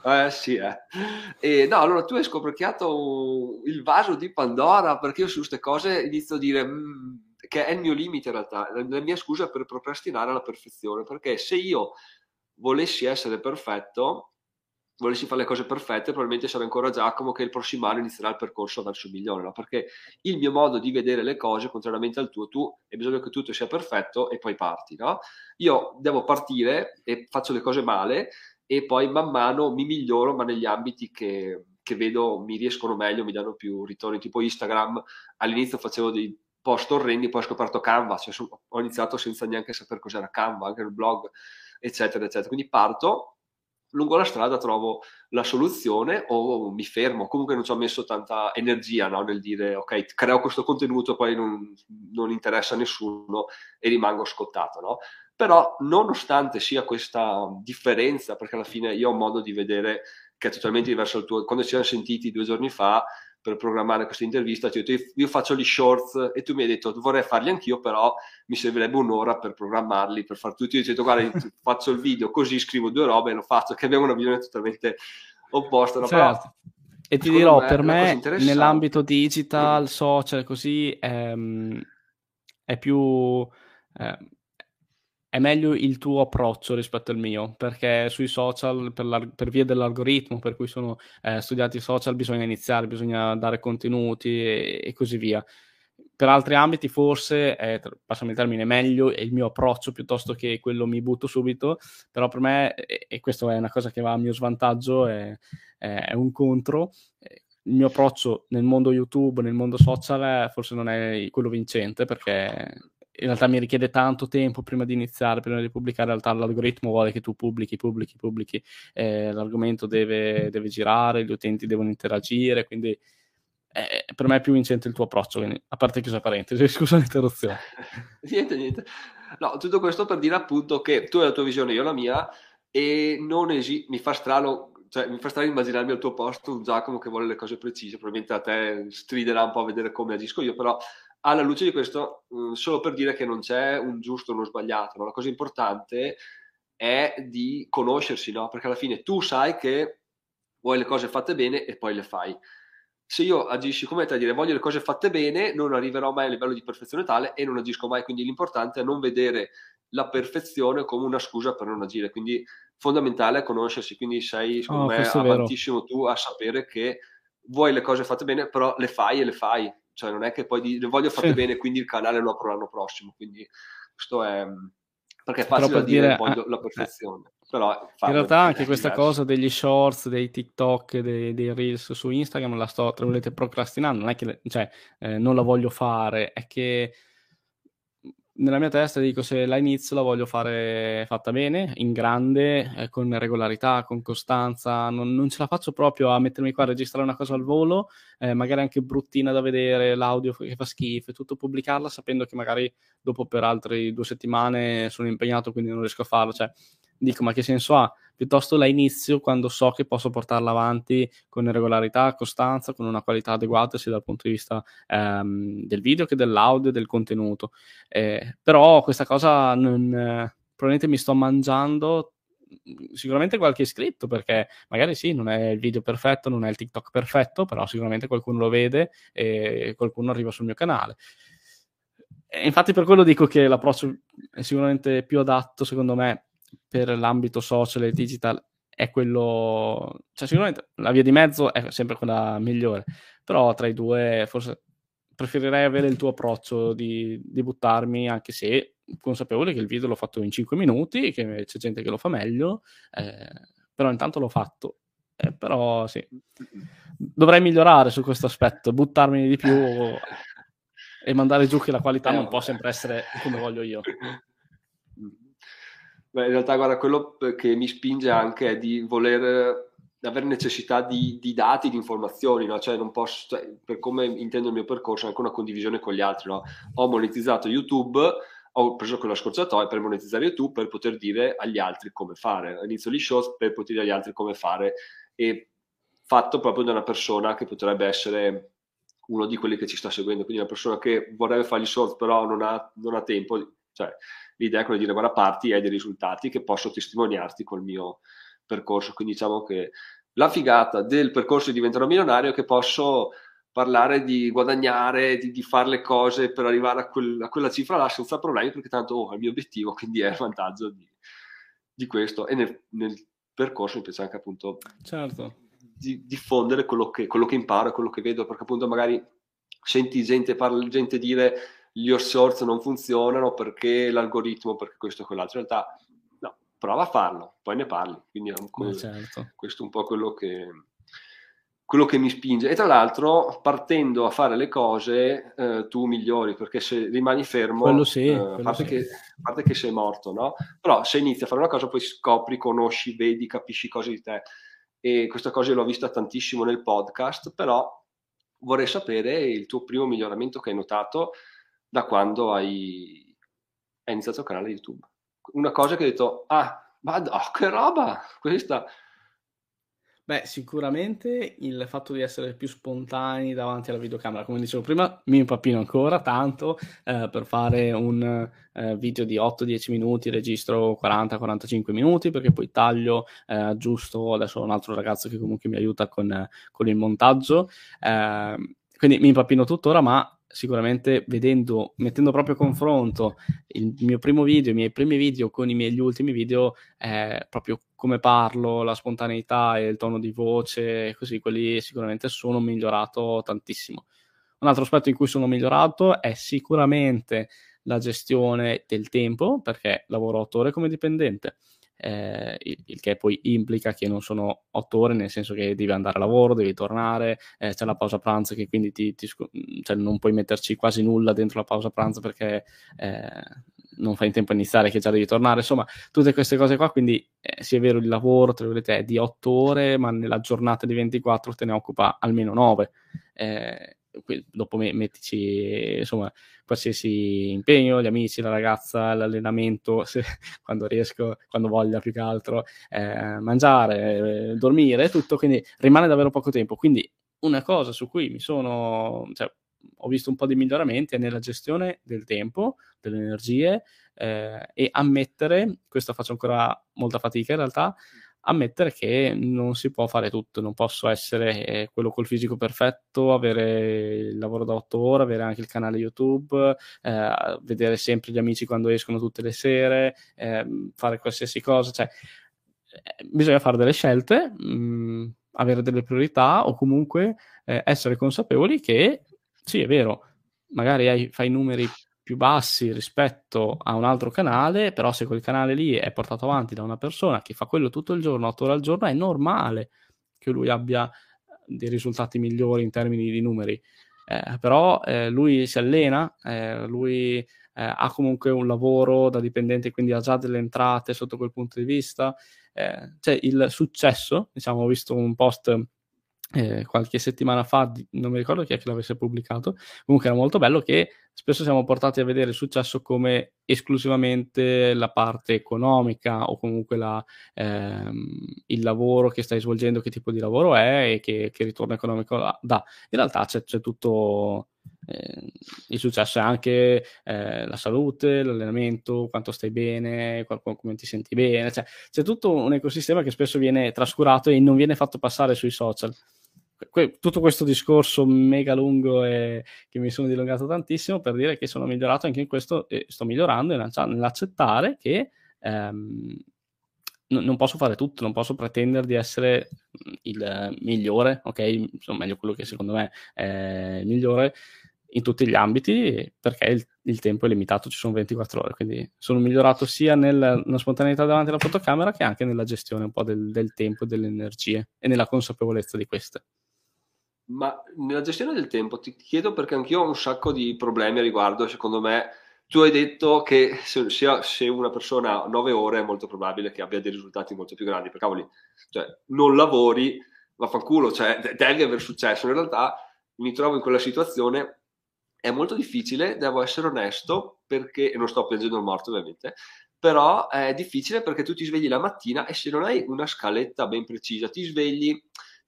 A: Eh sì, eh. E, no, allora tu hai scoperchiato il vaso di Pandora perché io su queste cose inizio a dire mm, che è il mio limite in realtà, la mia scusa per procrastinare alla perfezione. Perché se io volessi essere perfetto, volessi fare le cose perfette, probabilmente sarei ancora Giacomo che il prossimo anno inizierà il percorso verso il milione, no? perché il mio modo di vedere le cose, contrariamente al tuo, tu hai bisogno che tutto sia perfetto e poi parti. No? Io devo partire e faccio le cose male e poi man mano mi miglioro, ma negli ambiti che, che vedo mi riescono meglio, mi danno più ritorni, tipo Instagram. All'inizio facevo dei post orrendi, poi ho scoperto Canva, cioè ho iniziato senza neanche sapere cos'era Canva, anche il blog, eccetera, eccetera. Quindi parto lungo la strada trovo la soluzione o mi fermo. Comunque non ci ho messo tanta energia no? nel dire ok, creo questo contenuto, poi non, non interessa a nessuno e rimango scottato. No? Però nonostante sia questa differenza, perché alla fine io ho un modo di vedere che è totalmente diverso dal tuo, quando ci siamo sentiti due giorni fa, per programmare questa intervista, ti ho detto io faccio gli shorts e tu mi hai detto vorrei farli anch'io, però mi servirebbe un'ora per programmarli, per far tutti. Io ti ho detto guarda, faccio il video così, scrivo due robe e lo faccio, che abbiamo una visione totalmente opposta. No?
B: Certo. Però, e ti dirò, me, per me, nell'ambito digital, social, così, ehm, è più... Eh, è meglio il tuo approccio rispetto al mio, perché sui social, per, per via dell'algoritmo per cui sono eh, studiati i social, bisogna iniziare, bisogna dare contenuti e, e così via. Per altri ambiti forse, è, passami il termine, meglio è il mio approccio piuttosto che quello mi butto subito, però per me, e, e questo è una cosa che va a mio svantaggio, è, è un contro, il mio approccio nel mondo YouTube, nel mondo social, forse non è quello vincente perché in realtà mi richiede tanto tempo prima di iniziare, prima di pubblicare, in realtà l'algoritmo vuole che tu pubblichi, pubblichi, pubblichi, eh, l'argomento deve, deve, girare, gli utenti devono interagire, quindi eh, per me è più vincente il tuo approccio, quindi, a parte chiusa parentesi, scusa l'interruzione.
A: niente, niente. No, tutto questo per dire appunto che tu hai la tua visione, io la mia, e non esiste, mi fa strano cioè, mi fa strano immaginarmi al tuo posto un Giacomo che vuole le cose precise, probabilmente a te striderà un po' a vedere come agisco io, però alla luce di questo, mh, solo per dire che non c'è un giusto o uno sbagliato, no? la cosa importante è di conoscersi, no? perché alla fine tu sai che vuoi le cose fatte bene e poi le fai. Se io agisci come te a dire voglio le cose fatte bene, non arriverò mai a livello di perfezione tale e non agisco mai. Quindi l'importante è non vedere la perfezione come una scusa per non agire. Quindi fondamentale è conoscersi. Quindi sei, secondo oh, me, avantissimo tu a sapere che vuoi le cose fatte bene, però le fai e le fai cioè non è che poi le voglio fatte sì. bene, quindi il canale lo apro l'anno prossimo, quindi questo è... Perché è facile per dire, poi ah, la eh. perfezione. Eh. Però
B: in realtà anche questa diverso. cosa degli shorts, dei TikTok, dei, dei, Reels su Instagram la sto, tra virgolette, procrastinando. Non è che cioè, eh, non la voglio fare, è che nella mia testa dico se la inizio la voglio fare fatta bene, in grande, eh, con regolarità, con costanza, non, non, ce la faccio proprio a mettermi qua a registrare una cosa al volo, eh, magari anche bruttina da vedere, l'audio che fa schifo e tutto, pubblicarla sapendo che magari dopo per altre due settimane sono impegnato quindi non riesco a farlo, cioè dico ma che senso ha? Piuttosto la inizio quando so che posso portarla avanti con regolarità, costanza, con una qualità adeguata sia dal punto di vista ehm, del video che dell'audio e del contenuto. Eh, però questa cosa non, eh, probabilmente mi sto mangiando sicuramente qualche iscritto perché magari sì, non è il video perfetto, non è il TikTok perfetto, però sicuramente qualcuno lo vede e qualcuno arriva sul mio canale. Infatti per quello dico che l'approccio è sicuramente più adatto secondo me per l'ambito social e digital è quello, cioè sicuramente la via di mezzo è sempre quella migliore, però tra i due forse preferirei avere il tuo approccio di, di buttarmi, anche se consapevole che il video l'ho fatto in 5 minuti, che c'è gente che lo fa meglio, eh, però intanto l'ho fatto. Eh, però sì, dovrei migliorare su questo aspetto, buttarmi di più e mandare giù che la qualità non può sempre essere come voglio io.
A: Beh, in realtà, guarda, quello che mi spinge anche è di voler avere necessità di, di dati, di informazioni, no? cioè non posso, cioè, per come intendo il mio percorso, anche una condivisione con gli altri. No? Ho monetizzato YouTube, ho preso quella scorciatoia per monetizzare YouTube per poter dire agli altri come fare. Inizio gli show per poter dire agli altri come fare e fatto proprio da una persona che potrebbe essere uno di quelli che ci sta seguendo, quindi una persona che vorrebbe fare gli short però non ha, non ha tempo, cioè l'idea è quella di dire guarda parti hai dei risultati che posso testimoniarti col mio percorso. Quindi diciamo che la figata del percorso di diventare milionario è che posso parlare di guadagnare, di, di fare le cose per arrivare a, quel, a, quella cifra là senza problemi perché tanto oh, è il mio obiettivo, quindi è il vantaggio di, di questo. E nel, nel, percorso mi piace anche appunto
B: certo.
A: di, diffondere quello che, quello che imparo, quello che vedo, perché appunto magari senti gente, parla, gente dire gli source non funzionano perché l'algoritmo, perché questo e quell'altro. In realtà, no, prova a farlo, poi ne parli. Quindi un, certo. questo è un po' quello che, quello che mi spinge. E tra l'altro, partendo a fare le cose, eh, tu migliori, perché se rimani fermo,
B: quello sì,
A: eh, a, parte sì. che, a parte che sei morto, no? Però se inizi a fare una cosa, poi scopri, conosci, vedi, capisci cose di te. E questa cosa l'ho vista tantissimo nel podcast, però vorrei sapere il tuo primo miglioramento che hai notato da quando hai, hai iniziato il canale YouTube. Una cosa che hai detto, ah, ma oh, che roba questa!
B: Beh, sicuramente il fatto di essere più spontanei davanti alla videocamera, come dicevo prima, mi impappino ancora tanto eh, per fare un eh, video di 8-10 minuti, registro 40-45 minuti perché poi taglio, eh, aggiusto, adesso ho un altro ragazzo che comunque mi aiuta con, con il montaggio, ehm, quindi mi impappino tuttora, ma sicuramente vedendo, mettendo proprio a confronto il mio primo video, i miei primi video con i miei ultimi video, eh, proprio come parlo, la spontaneità e il tono di voce, così, quelli sicuramente sono migliorato tantissimo. Un altro aspetto in cui sono migliorato è sicuramente la gestione del tempo, perché lavoro otto ore come dipendente eh, il, che poi implica che non sono otto ore, nel senso che devi andare a lavoro, devi tornare, eh, c'è la pausa pranzo che quindi ti, ti, cioè non puoi metterci quasi nulla dentro la pausa pranzo perché eh, non fai in tempo a iniziare che già devi tornare, insomma tutte queste cose qua, quindi eh, sì è vero il lavoro, tra virgolette, è di otto ore, ma nella giornata di 24 te ne occupa almeno nove. Eh, dopo me, mettici insomma qualsiasi impegno, gli amici, la ragazza, l'allenamento, se, quando riesco, quando voglia più che altro, eh, mangiare, eh, dormire, tutto, quindi rimane davvero poco tempo. Quindi una cosa su cui mi sono, cioè, ho visto un po' di miglioramenti è nella gestione del tempo, delle energie eh, e ammettere, questo faccio ancora molta fatica in realtà, ammettere che non si può fare tutto, non posso essere eh, quello col fisico perfetto, avere il lavoro da otto ore, avere anche il canale YouTube, eh, vedere sempre gli amici quando escono tutte le sere, eh, fare qualsiasi cosa, cioè eh, bisogna fare delle scelte, mh, mm, avere delle priorità o comunque eh, essere consapevoli che sì, è vero, magari hai, fai numeri più bassi rispetto a un altro canale, però se quel canale lì è portato avanti da una persona che fa quello tutto il giorno, 8 ore al giorno, è normale che lui abbia dei risultati migliori in termini di numeri. Eh, però eh, lui si allena, eh, lui eh, ha comunque un lavoro da dipendente, quindi ha già delle entrate sotto quel punto di vista. Eh, cioè il successo, diciamo, ho visto un post eh, qualche settimana fa, non mi ricordo chi è che l'avesse pubblicato, comunque era molto bello che spesso siamo portati a vedere il successo come esclusivamente la parte economica o comunque la, ehm, il lavoro che stai svolgendo, che tipo di lavoro è e che, che ritorno economico dà. In realtà c'è, c'è tutto eh, il successo, è anche eh, la salute, l'allenamento, quanto stai bene, come ti senti bene, cioè, c'è tutto un ecosistema che spesso viene trascurato e non viene fatto passare sui social que- tutto questo discorso mega lungo e che mi sono dilungato tantissimo per dire che sono migliorato anche in questo e sto migliorando nell'accettare che ehm, n- non posso fare tutto, non posso pretendere di essere il migliore, ok? Insomma, meglio quello che secondo me è il migliore in tutti gli ambiti perché il, il, tempo è limitato, ci sono 24 ore, quindi sono migliorato sia nel, nella spontaneità davanti alla fotocamera che anche nella gestione un po' del, del tempo e delle energie e nella consapevolezza di queste.
A: Ma nella gestione del tempo ti chiedo perché anch'io ho un sacco di problemi a riguardo. Secondo me, tu hai detto che se, se una persona ha 9 ore è molto probabile che abbia dei risultati molto più grandi. Per cavoli, cioè, non lavori, vaffanculo, cioè, devi aver successo. In realtà mi trovo in quella situazione. È molto difficile, devo essere onesto, perché, e non sto piangendo il morto ovviamente, però è difficile perché tu ti svegli la mattina e se non hai una scaletta ben precisa, ti svegli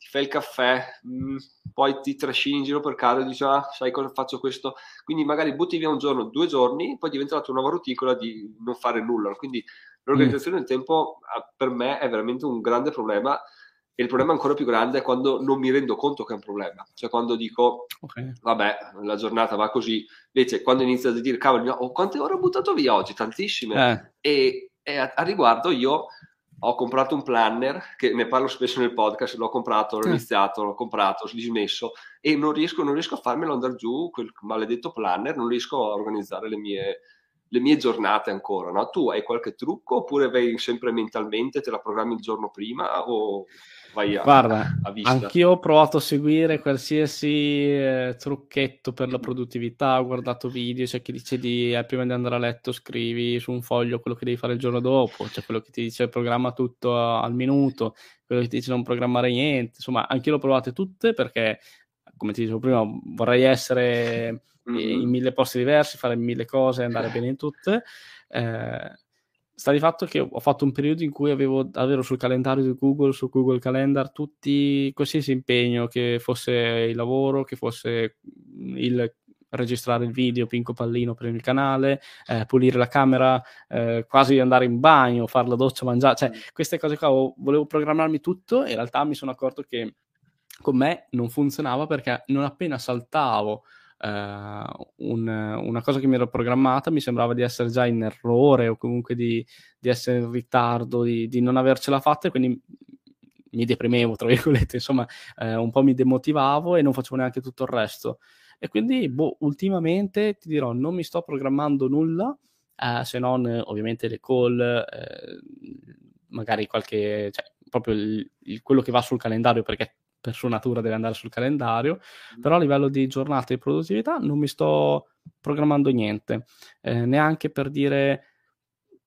A: ti fai il caffè, mh, mm, poi ti trascini in giro per casa e dici, ah, sai cosa faccio questo? Quindi magari butti via un giorno, due giorni, poi diventa la tua nuova routicola di non fare nulla. Quindi l'organizzazione mm. del tempo per me è veramente un grande problema e il problema ancora più grande è quando non mi rendo conto che è un problema. Cioè quando dico, okay. vabbè, la giornata va così, invece quando inizio a dire, cavolo, oh, quante ore ho buttato via oggi? Tantissime. Eh. E, e a, a riguardo io ho comprato un planner, che ne parlo spesso nel podcast, l'ho comprato, l'ho mm. iniziato, l'ho comprato, l'ho dismesso e non riesco, non riesco a farmelo andare giù, quel maledetto planner, non riesco a organizzare le mie, le mie giornate ancora. No? Tu hai qualche trucco oppure vai sempre mentalmente, te la programmi il giorno prima o vai a,
B: Guarda,
A: a vista.
B: Anch'io ho provato a seguire qualsiasi eh, trucchetto per la produttività, ho guardato video, c'è chi dice di eh, prima di andare a letto scrivi su un foglio quello che devi fare il giorno dopo, c'è quello che ti dice programma tutto al minuto, quello che ti dice non programmare niente, insomma anch'io l'ho provate tutte perché come ti dicevo prima vorrei essere mm-hmm. in mille posti diversi, fare mille cose, andare bene in tutte. Eh, sta di fatto che ho fatto un periodo in cui avevo davvero sul calendario di Google, su Google Calendar, tutti, qualsiasi impegno, che fosse il lavoro, che fosse il registrare il video, pinco pallino per il canale, eh, pulire la camera, eh, quasi andare in bagno, fare la doccia, mangiare, cioè queste cose qua, volevo programmarmi tutto, in realtà mi sono accorto che con me non funzionava perché non appena saltavo un, una cosa che mi ero programmata, mi sembrava di essere già in errore o comunque di, di essere in ritardo, di, di, non avercela fatta e quindi mi deprimevo, tra virgolette, insomma, eh, un po' mi demotivavo e non facevo neanche tutto il resto. E quindi, boh, ultimamente ti dirò, non mi sto programmando nulla, eh, se non ovviamente le call, eh, magari qualche, cioè, proprio il, il, quello che va sul calendario, perché per sua natura deve andare sul calendario, però a livello di giornate di produttività non mi sto programmando niente, eh, neanche per dire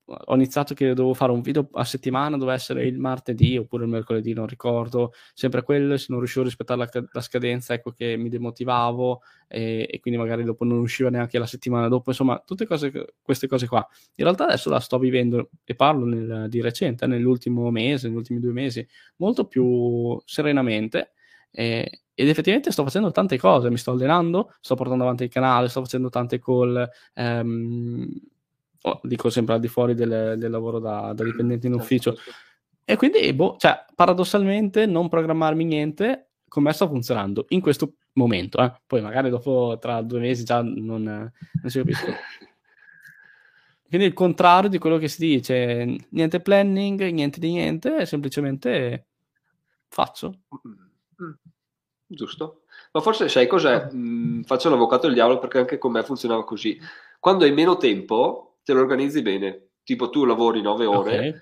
B: ho iniziato che dovevo fare un video a settimana, doveva essere il martedì oppure il mercoledì, non ricordo, sempre quello, se non riuscivo a rispettare la, la scadenza, ecco che mi demotivavo e, e, quindi magari dopo non usciva neanche la settimana dopo, insomma, tutte cose, queste cose qua. In realtà adesso la sto vivendo e parlo nel, di recente, nell'ultimo mese, negli ultimi due mesi, molto più serenamente. E, ed effettivamente sto facendo tante cose, mi sto allenando, sto portando avanti il canale, sto facendo tante call, ehm, oh, dico sempre al di fuori del, del lavoro da, da, dipendente in certo, ufficio. Certo. E quindi, boh, cioè, paradossalmente, non programmarmi niente, come sta funzionando in questo momento. Eh? Poi magari dopo, tra due mesi, già non, non si capisce. Quindi il contrario di quello che si dice, niente planning, niente di niente, semplicemente faccio.
A: Mm. Giusto. Ma forse sai cos'è? Mm, faccio l'avvocato del diavolo perché anche con me funzionava così. Quando hai meno tempo, te lo organizzi bene. Tipo tu lavori 9 ore, okay.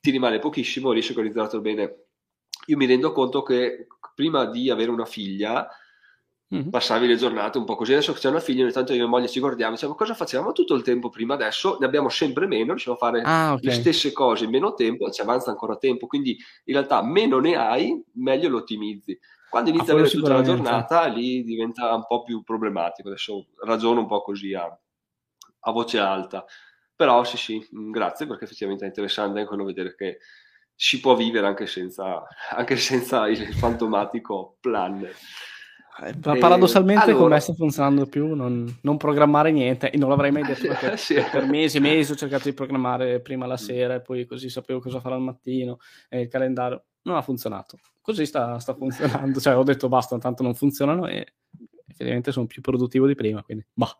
A: ti rimane pochissimo, riesci a organizzarlo bene. Io mi rendo conto che prima di avere una figlia, mm-hmm. passavi le giornate un po' così. Adesso che c'è una figlia, ogni tanto io e mia moglie ci guardiamo diciamo cosa facevamo tutto il tempo prima. Adesso ne abbiamo sempre meno, riusciamo a fare ah, okay. le stesse cose in meno tempo, ci avanza ancora tempo. Quindi in realtà meno ne hai, meglio lo ottimizzi. Quando inizi a avere tutta la giornata, lì diventa un po' più problematico. Adesso ragiono un po' così a, a voce alta. Però sì, sì, grazie perché effettivamente è interessante anche quello vedere che si può vivere anche senza, anche senza il fantomatico plan.
B: Eh, paradossalmente allora... con me sta funzionando più non, non, programmare niente e non l'avrei mai detto perché sì. per mesi e mesi ho cercato di programmare prima la sera e poi così sapevo cosa fare al mattino e il calendario non ha funzionato così sta, sta funzionando cioè ho detto basta tanto non funzionano e effettivamente sono più produttivo di prima quindi bah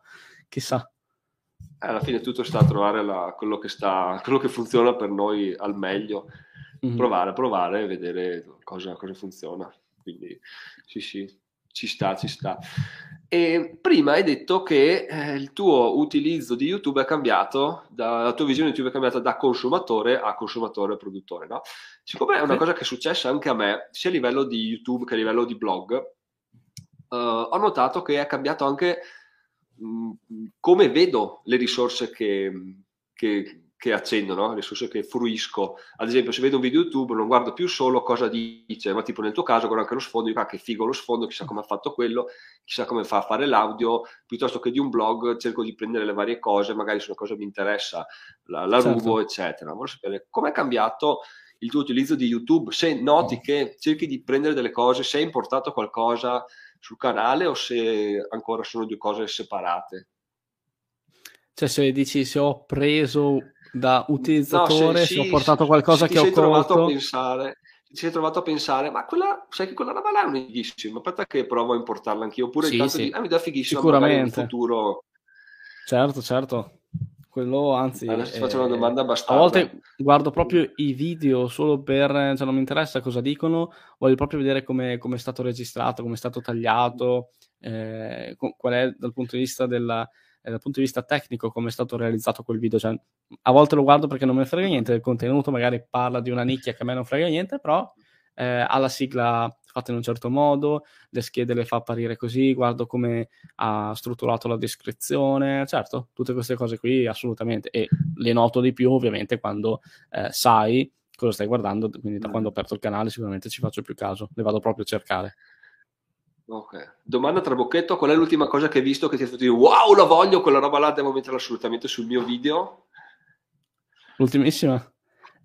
B: chissà
A: alla fine tutto sta a trovare la, quello, che sta, quello che funziona per noi al meglio mm-hmm. provare, provare e vedere cosa, cosa funziona. Quindi sì, sì, ci sta, ci sta. E prima hai detto che eh, il tuo utilizzo di YouTube è cambiato, da, la tua visione di YouTube è cambiata da consumatore a consumatore produttore, no? Siccome è una cosa che è successa anche a me, sia a livello di YouTube che a livello di blog, uh, ho notato che è cambiato anche come vedo le risorse che, che, che accendo, no? le risorse che fruisco. Ad esempio, se vedo un video YouTube non guardo più solo cosa dice, ma tipo nel tuo caso guardo anche lo sfondo, dico ah, che figo lo sfondo, chissà come ha fatto quello, chissà come fa a fare l'audio, piuttosto che di un blog cerco di prendere le varie cose, magari su una cosa mi interessa, la, la certo. rubo, eccetera. Voglio sapere come è cambiato il tuo utilizzo di YouTube, se noti che cerchi di prendere delle cose, se hai importato qualcosa sul canale o se ancora sono due cose separate.
B: Cioè, se dici se ho preso da utilizzatore, no, se, se ho portato qualcosa che ho
A: colto... A pensare, ti sei trovato a pensare, ma quella, sai che quella roba là è fighissima, aspetta che provo a importarla anch'io, oppure sì, intanto sì. di, ah, mi dà fighissima,
B: Sicuramente.
A: in futuro...
B: Certo, certo. Quello, anzi,
A: Adesso faccio una domanda abbastanza.
B: A volte guardo proprio i video solo per, cioè non mi interessa cosa dicono, voglio proprio vedere come è stato registrato, come è stato tagliato, eh, qual è dal punto di vista della, eh, dal punto di vista tecnico come è stato realizzato quel video. Cioè, a volte lo guardo perché non mi frega niente del contenuto, magari parla di una nicchia che a me non frega niente, però eh, ha la sigla fatta in un certo modo, le schede le fa apparire così, guardo come ha strutturato la descrizione, certo, tutte queste cose qui assolutamente, e le noto di più ovviamente quando eh, sai cosa stai guardando, quindi da quando ho aperto il canale sicuramente ci faccio più caso, le vado proprio a cercare.
A: Ok. Domanda tra bocchetto, qual è l'ultima cosa che hai visto che ti ha fatto dire wow, la voglio, quella roba là devo metterla assolutamente sul mio video?
B: L'ultimissima?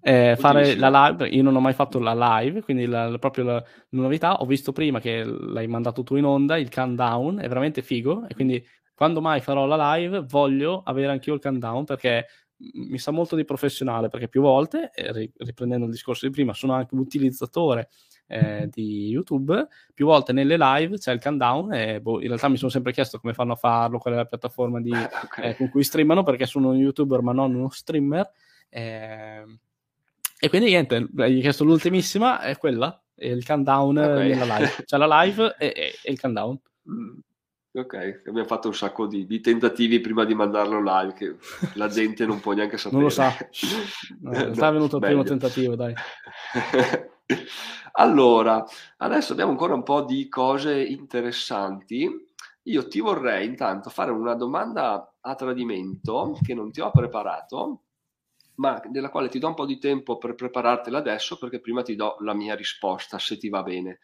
B: Eh, fare la live, io non ho mai fatto la live, quindi la, proprio la, la, novità, ho visto prima che l'hai mandato tu in onda, il countdown, è veramente figo e quindi quando mai farò la live voglio avere anch'io il countdown perché mi sa molto di professionale perché più volte, riprendendo il discorso di prima, sono anche un utilizzatore eh, di YouTube, più volte nelle live c'è il countdown e boh, in realtà mi sono sempre chiesto come fanno a farlo, qual è la piattaforma di, okay. eh, con cui streamano, perché sono un YouTuber ma non uno streamer. Eh, e quindi niente, gli ho chiesto l'ultimissima, è quella, è il countdown okay. live. C'è la live e, e, e il countdown.
A: Mm. Ok, abbiamo fatto un sacco di, di, tentativi prima di mandarlo live, che la gente non può neanche sapere.
B: Non lo sa. No, sta venuto il primo tentativo, dai.
A: Allora, adesso abbiamo ancora un po' di cose interessanti. Io ti vorrei intanto fare una domanda a tradimento che non ti ho preparato, ma della quale ti do un po' di tempo per preparartela adesso, perché prima ti do la mia risposta, se ti va bene.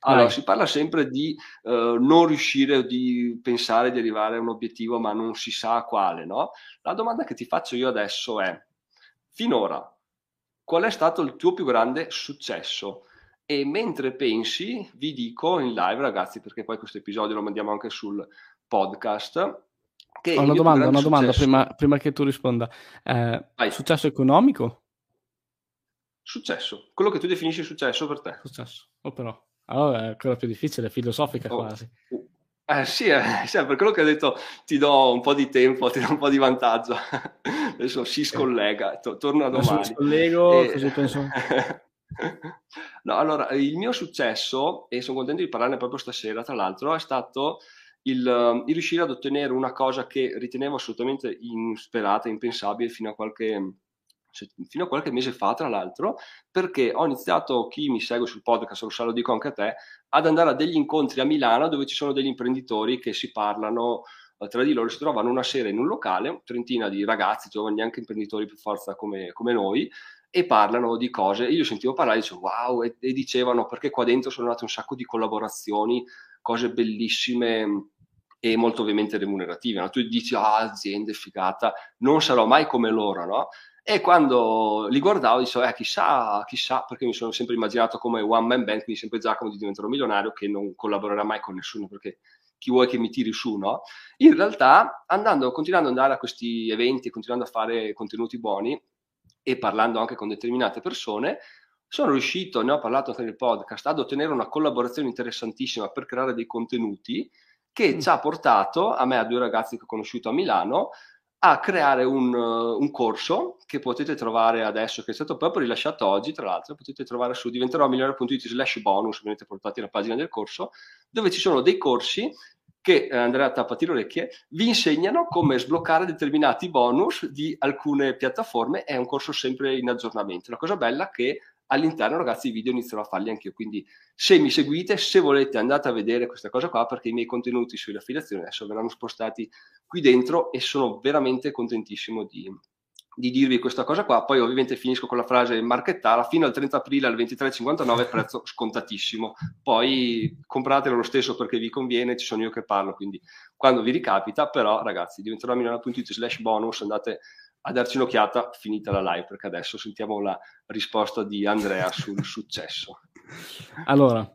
A: Allora, Vai. si parla sempre di uh, non riuscire o di pensare di arrivare a un obiettivo, ma non si sa quale, no? La domanda che ti faccio io adesso è, finora, qual è stato il tuo più grande successo? E mentre pensi, vi dico in live, ragazzi, perché poi questo episodio lo mandiamo anche sul podcast.
B: Che Ho una domanda, una domanda prima, prima, che tu risponda. Eh, successo economico?
A: Successo, quello che tu definisci successo per te.
B: Successo, oh però. Allora è ancora più difficile, filosofica oh. quasi.
A: Eh, sì, eh, sì, per quello che ho detto ti do un po' di tempo, ti do un po' di vantaggio. Adesso si scollega, to- torna domani.
B: Si scollego, e... così penso.
A: No, allora, il mio successo, e sono contento di parlarne proprio stasera, tra l'altro, è stato il, il, riuscire ad ottenere una cosa che ritenevo assolutamente insperata, impensabile fino a qualche fino a qualche mese fa, tra l'altro, perché ho iniziato, chi mi segue sul podcast, lo sa, lo dico anche a te, ad andare a degli incontri a Milano dove ci sono degli imprenditori che si parlano eh, tra di loro, si trovano una sera in un locale, trentina di ragazzi, giovani, anche imprenditori per forza come, come noi, e parlano di cose. Io sentivo parlare dicevo wow, e, e dicevano perché qua dentro sono nate un sacco di collaborazioni, cose bellissime e molto ovviamente remunerative. No? Tu dici, ah, aziende figata, non sarò mai come loro, no? E quando li guardavo dicevo, eh, chissà, chissà, perché mi sono sempre immaginato come one man band, quindi sempre Giacomo di diventerò milionario, che non collaborerà mai con nessuno, perché chi vuoi che mi tiri su, no? In realtà, andando, continuando ad andare a questi eventi, continuando a fare contenuti buoni e parlando anche con determinate persone, sono riuscito, ne ho parlato anche nel podcast, ad ottenere una collaborazione interessantissima per creare dei contenuti che mm. ci ha portato, a me, a due ragazzi che ho conosciuto a Milano, a creare un, un, corso che potete trovare adesso, che è stato proprio rilasciato oggi, tra l'altro, potete trovare su diventerò migliore.it slash bonus, venite portati alla pagina del corso, dove ci sono dei corsi che, eh, Andrea tappati le orecchie, vi insegnano come sbloccare determinati bonus di alcune piattaforme, è un corso sempre in aggiornamento. La cosa bella è che all'interno ragazzi i video inizierò a farli anche io quindi se mi seguite se volete andate a vedere questa cosa qua perché i miei contenuti sulle affiliazioni adesso verranno spostati qui dentro e sono veramente contentissimo di, di dirvi questa cosa qua. Poi ovviamente finisco con la frase marchettara fino al 30 aprile al 23,59 prezzo scontatissimo. Poi compratelo lo stesso perché vi conviene ci sono io che parlo quindi quando vi ricapita però ragazzi diventerò milano.it slash bonus andate a darci un'occhiata finita la live, perché adesso sentiamo la risposta di Andrea sul successo.
B: Allora,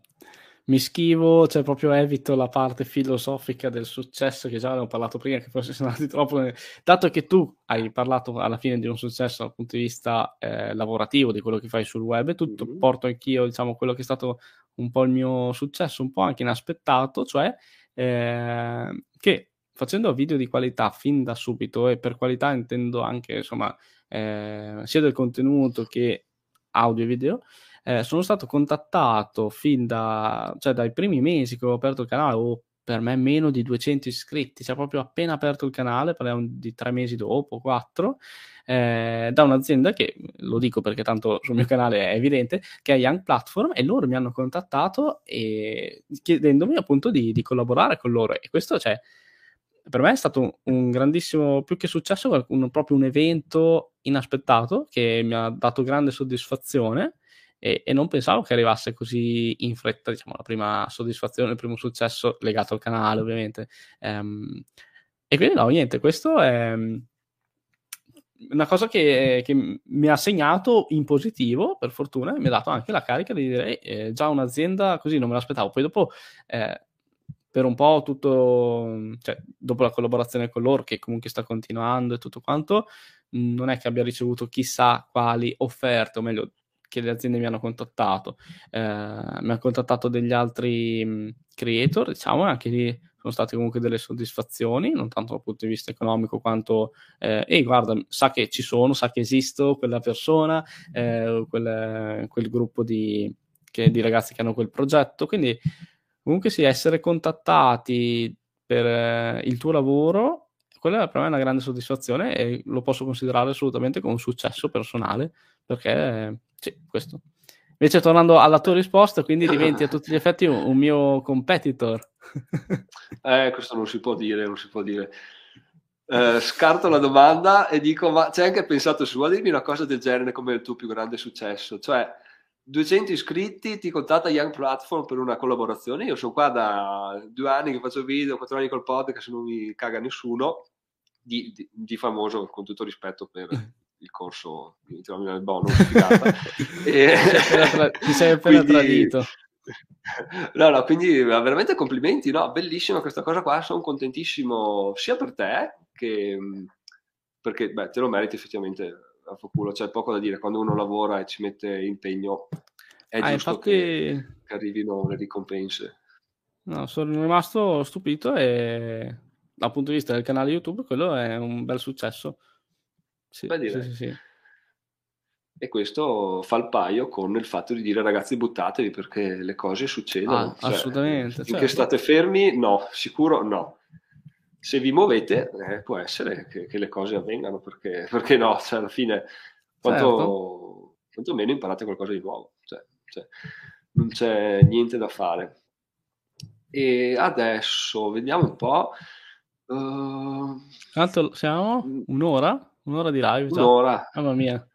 B: mi schivo, cioè proprio evito la parte filosofica del successo che già avevo parlato prima, che forse sono andati troppo. Dato che tu hai parlato alla fine di un successo dal punto di vista eh, lavorativo, di quello che fai sul web e tutto, mm-hmm. porto anch'io, diciamo, quello che è stato un po' il mio successo, un po' anche inaspettato, cioè eh, che facendo video di qualità fin da subito, e per qualità intendo anche insomma eh, sia del contenuto che audio e video, eh, sono stato contattato fin da, cioè dai primi mesi che ho aperto il canale, o per me meno di 200 iscritti, cioè proprio appena aperto il canale, parliamo di tre mesi dopo, quattro, eh, da un'azienda che, lo dico perché tanto sul mio canale è evidente, che è Young Platform e loro mi hanno contattato e chiedendomi appunto di, di collaborare con loro e questo cioè per me è stato un grandissimo, più che successo, un, proprio un evento inaspettato che mi ha dato grande soddisfazione e, e, non pensavo che arrivasse così in fretta, diciamo, la prima soddisfazione, il primo successo legato al canale, ovviamente. Um, e quindi no, niente, questo è una cosa che, che, mi ha segnato in positivo, per fortuna, e mi ha dato anche la carica di dire, eh, già un'azienda così non me l'aspettavo. Poi dopo... Eh, per un po' tutto, cioè, dopo la collaborazione con loro, che comunque sta continuando e tutto quanto, non è che abbia ricevuto chissà quali offerte, o meglio, che le aziende mi hanno contattato. Eh, mi hanno contattato degli altri mh, creator, diciamo, e anche lì sono state comunque delle soddisfazioni, non tanto dal punto di vista economico quanto, eh, ehi guarda, sa che ci sono, sa che esisto, quella persona, eh, quel, quel gruppo di, che, di ragazzi che hanno quel progetto, quindi Comunque sì, essere contattati per eh, il tuo lavoro, quella per me è una grande soddisfazione e lo posso considerare assolutamente come un successo personale, perché sì, questo. Invece tornando alla tua risposta, quindi diventi a tutti gli effetti un, un mio competitor.
A: eh, questo non si può dire, non si può dire. Eh, scarto la domanda e dico, ma hai anche pensato su a dirmi una cosa del genere come il tuo più grande successo? Cioè, 200 iscritti, ti contatta Young Platform per una collaborazione. Io sono qua da due anni che faccio video, quattro anni col podcast, non mi caga nessuno. Di, di, di famoso, con tutto rispetto per il corso di il bonus.
B: e, ti sei appena quindi, tradito.
A: No, no, quindi veramente complimenti, no? Bellissima questa cosa qua, sono contentissimo sia per te che perché beh, te lo meriti effettivamente a culo, c'è poco da dire, quando uno lavora e ci mette impegno è ah, giusto infatti... che, che, arrivino le ricompense.
B: No, sono rimasto stupito e dal punto di vista del canale YouTube quello è un bel successo. Sì, Beh, sì, sì, sì.
A: e questo fa il paio con il fatto di dire ragazzi buttatevi perché le cose succedono.
B: Ah, cioè, assolutamente.
A: Finché certo. state fermi, no, sicuro no. Se vi muovete, eh, può essere che, che, le cose avvengano, perché, perché no? Cioè, alla fine, quanto, certo. quantomeno imparate qualcosa di nuovo. Cioè, cioè, non c'è niente da fare. E adesso vediamo un po'.
B: Uh... Quanto siamo? Mm. Un'ora? Un'ora di live?
A: Già? Un'ora.
B: Mamma mia.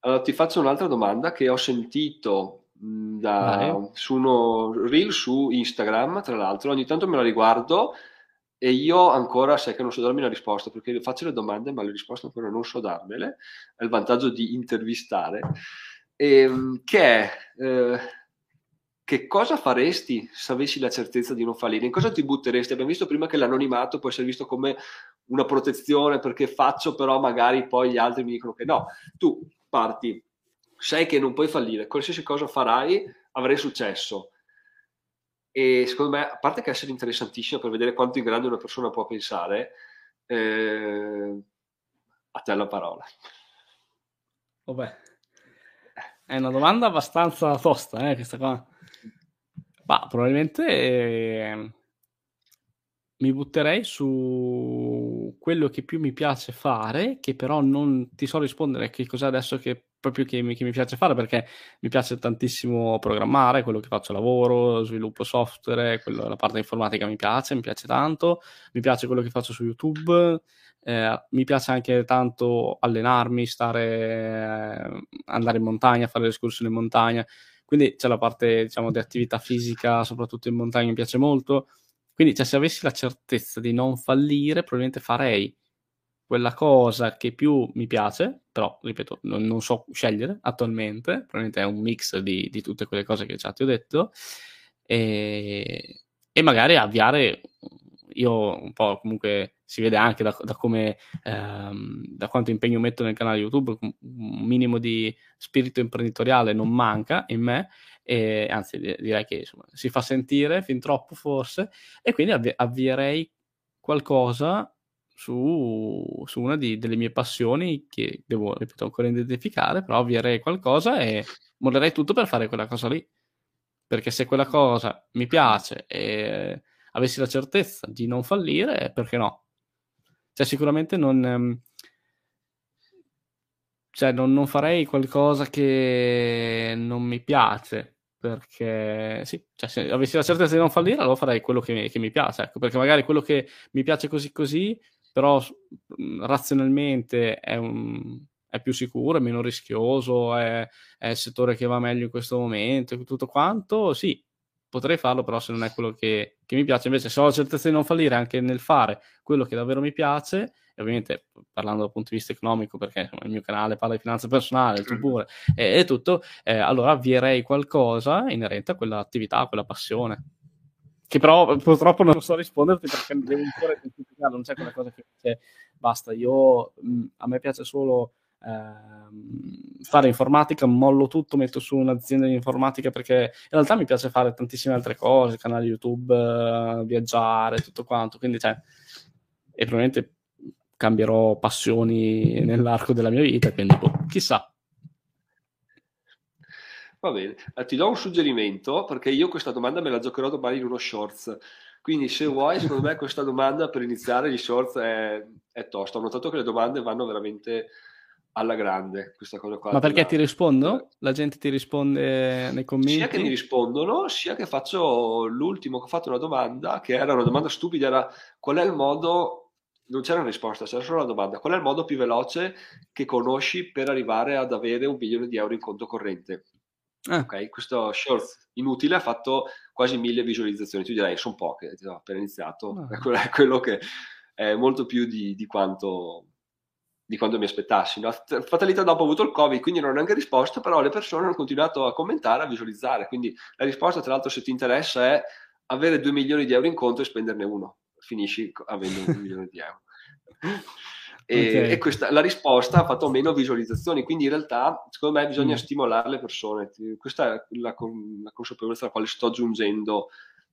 A: Allora, ti faccio un'altra domanda che ho sentito da, su uno reel su Instagram, tra l'altro, ogni tanto me la riguardo e io ancora sai che non so darmi una risposta perché faccio le domande ma le risposte ancora non so darmele, è il vantaggio di intervistare, e, ehm, che è eh, che cosa faresti se avessi la certezza di non fallire? In cosa ti butteresti? Abbiamo visto prima che l'anonimato può essere visto come una protezione perché faccio, però magari poi gli altri mi dicono che no. Tu parti, sai che non puoi fallire, qualsiasi cosa farai avrai successo. E secondo me, a parte che essere interessantissimo per vedere quanto in grande una persona può pensare, eh, a te la parola.
B: Vabbè, è una domanda abbastanza tosta, eh, questa qua. Ma probabilmente eh, mi butterei su quello che più mi piace fare, che però non ti so rispondere che cos'è adesso che proprio che mi, che mi, piace fare perché mi piace tantissimo programmare, quello che faccio lavoro, sviluppo software, quello, la parte informatica mi piace, mi piace tanto, mi piace quello che faccio su YouTube, eh, mi piace anche tanto allenarmi, stare, eh, andare in montagna, fare le escursioni in montagna, quindi c'è la parte diciamo di attività fisica, soprattutto in montagna mi piace molto, quindi cioè, se avessi la certezza di non fallire probabilmente farei quella cosa che più mi piace, però ripeto, non, non so scegliere attualmente, probabilmente è un mix di, di, tutte quelle cose che già ti ho detto, e, e, magari avviare, io un po' comunque si vede anche da, da come, ehm, da quanto impegno metto nel canale YouTube, un minimo di spirito imprenditoriale non manca in me, e anzi direi che insomma, si fa sentire fin troppo forse, e quindi avvi- avvierei qualcosa su, su una di, delle mie passioni che devo, ripeto, ancora identificare, però avvierei qualcosa e mollerei tutto per fare quella cosa lì. Perché se quella cosa mi piace e avessi la certezza di non fallire, perché no? Cioè, sicuramente non, ehm, cioè, non, non farei qualcosa che non mi piace perché sì, cioè, se avessi la certezza di non fallire, allora farei quello che mi, che mi piace, ecco, perché magari quello che mi piace così così però razionalmente è, un, è, più sicuro, è meno rischioso, è, è, il settore che va meglio in questo momento, tutto quanto, sì, potrei farlo, però se non è quello che, che mi piace, invece se ho la certezza di non fallire anche nel fare quello che davvero mi piace, e ovviamente parlando dal punto di vista economico, perché insomma, il mio canale parla di finanza personale, il tuo pure, e, e tutto, eh, allora avvierei qualcosa inerente a quell'attività, a quella passione. Che però purtroppo non so risponderti perché devo ancora identificare, non c'è quella cosa che dice basta, io mh, a me piace solo ehm, fare informatica, mollo tutto, metto su un'azienda di informatica perché in realtà mi piace fare tantissime altre cose, canali YouTube, eh, viaggiare, tutto quanto, quindi cioè, e probabilmente cambierò passioni nell'arco della mia vita, quindi boh, chissà.
A: Va bene, eh, ti do un suggerimento perché io questa domanda me la giocherò domani in uno shorts. Quindi, se vuoi, secondo me questa domanda per iniziare gli shorts è, è tosta. Ho notato che le domande vanno veramente alla grande. Questa cosa qua.
B: Ma perché ti rispondo? La gente ti risponde nei commenti?
A: Sia che mi rispondono, sia che faccio l'ultimo che ho fatto una domanda che era una domanda stupida: era qual è il modo non c'era una risposta, c'era solo la domanda. Qual è il modo più veloce che conosci per arrivare ad avere un milione di euro in conto corrente? Ah. Ok, questo short inutile ha fatto quasi mille visualizzazioni. Tu direi, sono poche, ho appena iniziato, ah. è quello che è molto più di, di quanto di quando mi aspettassi. No? Fatalità dopo ho avuto il Covid, quindi non ho neanche risposto, però le persone hanno continuato a commentare, a visualizzare. Quindi la risposta, tra l'altro, se ti interessa, è avere 2 milioni di euro in conto e spenderne uno. Finisci avendo 2 milioni di euro. E, okay. e questa, la risposta ha fatto meno visualizzazioni, quindi in realtà secondo me bisogna mm. stimolare le persone. Questa è la, la consapevolezza alla quale sto giungendo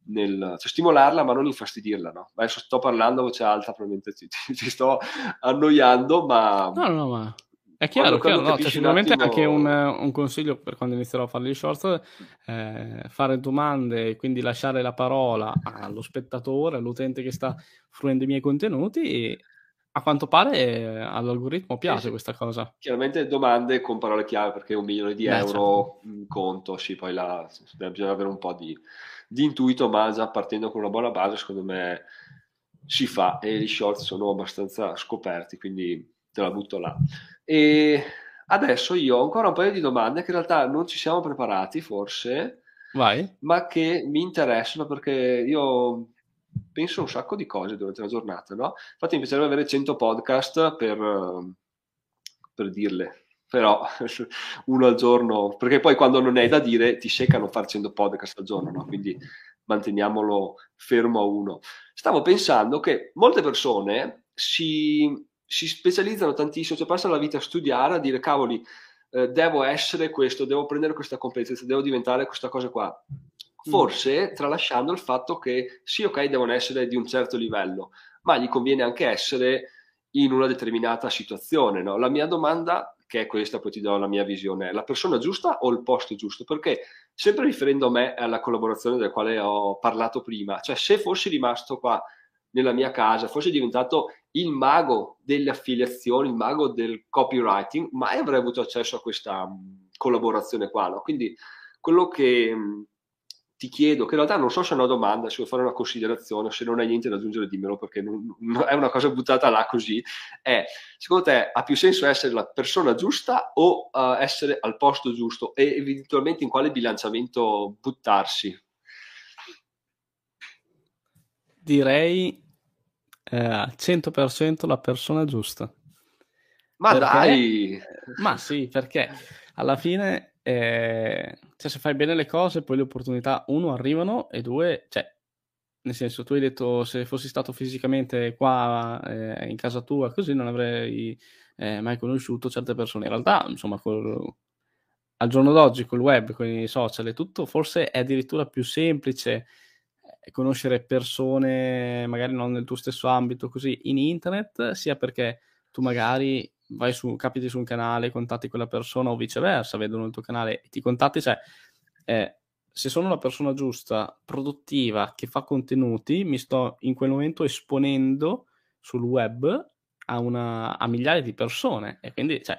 A: nel, cioè stimolarla ma non infastidirla, no? Adesso sto parlando a voce alta, probabilmente ti, ti sto annoiando, ma,
B: no, no, ma... È chiaro, chiaro no, cioè, sicuramente attimo... anche un, un, consiglio per quando inizierò a fare gli shorts, eh, fare domande e quindi lasciare la parola allo spettatore, all'utente che sta fruendo i miei contenuti e a quanto pare eh, all'algoritmo piace sì, questa cosa.
A: Chiaramente domande con parole chiave perché un milione di Beh, euro certo. in conto, sì, poi là bisogna avere un po' di, di intuito, ma già partendo con una buona base secondo me si fa e gli shorts sono abbastanza scoperti, quindi te la butto là. E adesso io ho ancora un paio di domande che in realtà non ci siamo preparati forse,
B: Vai.
A: ma che mi interessano perché io penso un sacco di cose durante la giornata, no? Infatti mi piacerebbe avere 100 podcast per, per dirle, però uno al giorno, perché poi quando non è da dire ti seccano 100 podcast al giorno, no? Quindi manteniamolo fermo a uno. Stavo pensando che molte persone si, si specializzano tantissimo, cioè passano la vita a studiare, a dire cavoli, eh, devo essere questo, devo prendere questa competenza, devo diventare questa cosa qua. Mm. forse tralasciando il fatto che sì, ok, devono essere di un certo livello, ma gli conviene anche essere in una determinata situazione. No? La mia domanda, che è questa, poi ti do la mia visione, la persona giusta o il posto giusto? Perché sempre riferendo a me alla collaborazione del quale ho parlato prima, cioè se fossi rimasto qua nella mia casa, fossi diventato il mago delle affiliazioni, il mago del copywriting, mai avrei avuto accesso a questa um, collaborazione qua. No? Quindi quello che ti chiedo, che in realtà non so se è una domanda, se vuoi fare una considerazione, se non hai niente da aggiungere dimmelo perché non, non è una cosa buttata là così, è secondo te ha più senso essere la persona giusta o uh, essere al posto giusto e eventualmente in quale bilanciamento buttarsi?
B: Direi eh, al 100% la persona giusta.
A: Ma perché, dai!
B: Ma sì, perché alla fine eh, cioè, se fai bene le cose, poi le opportunità, uno, arrivano e due, cioè, nel senso, tu hai detto se fossi stato fisicamente qua eh, in casa tua, così non avrei eh, mai conosciuto certe persone. In realtà, insomma, col, al giorno d'oggi, col web, con i social e tutto, forse è addirittura più semplice eh, conoscere persone, magari non nel tuo stesso ambito, così in internet, sia perché tu magari vai su, capiti su un canale, contatti quella persona o viceversa, vedono il tuo canale e ti contatti, cioè eh, se sono la persona giusta, produttiva, che fa contenuti, mi sto in quel momento esponendo sul web a, una, a migliaia di persone e quindi cioè,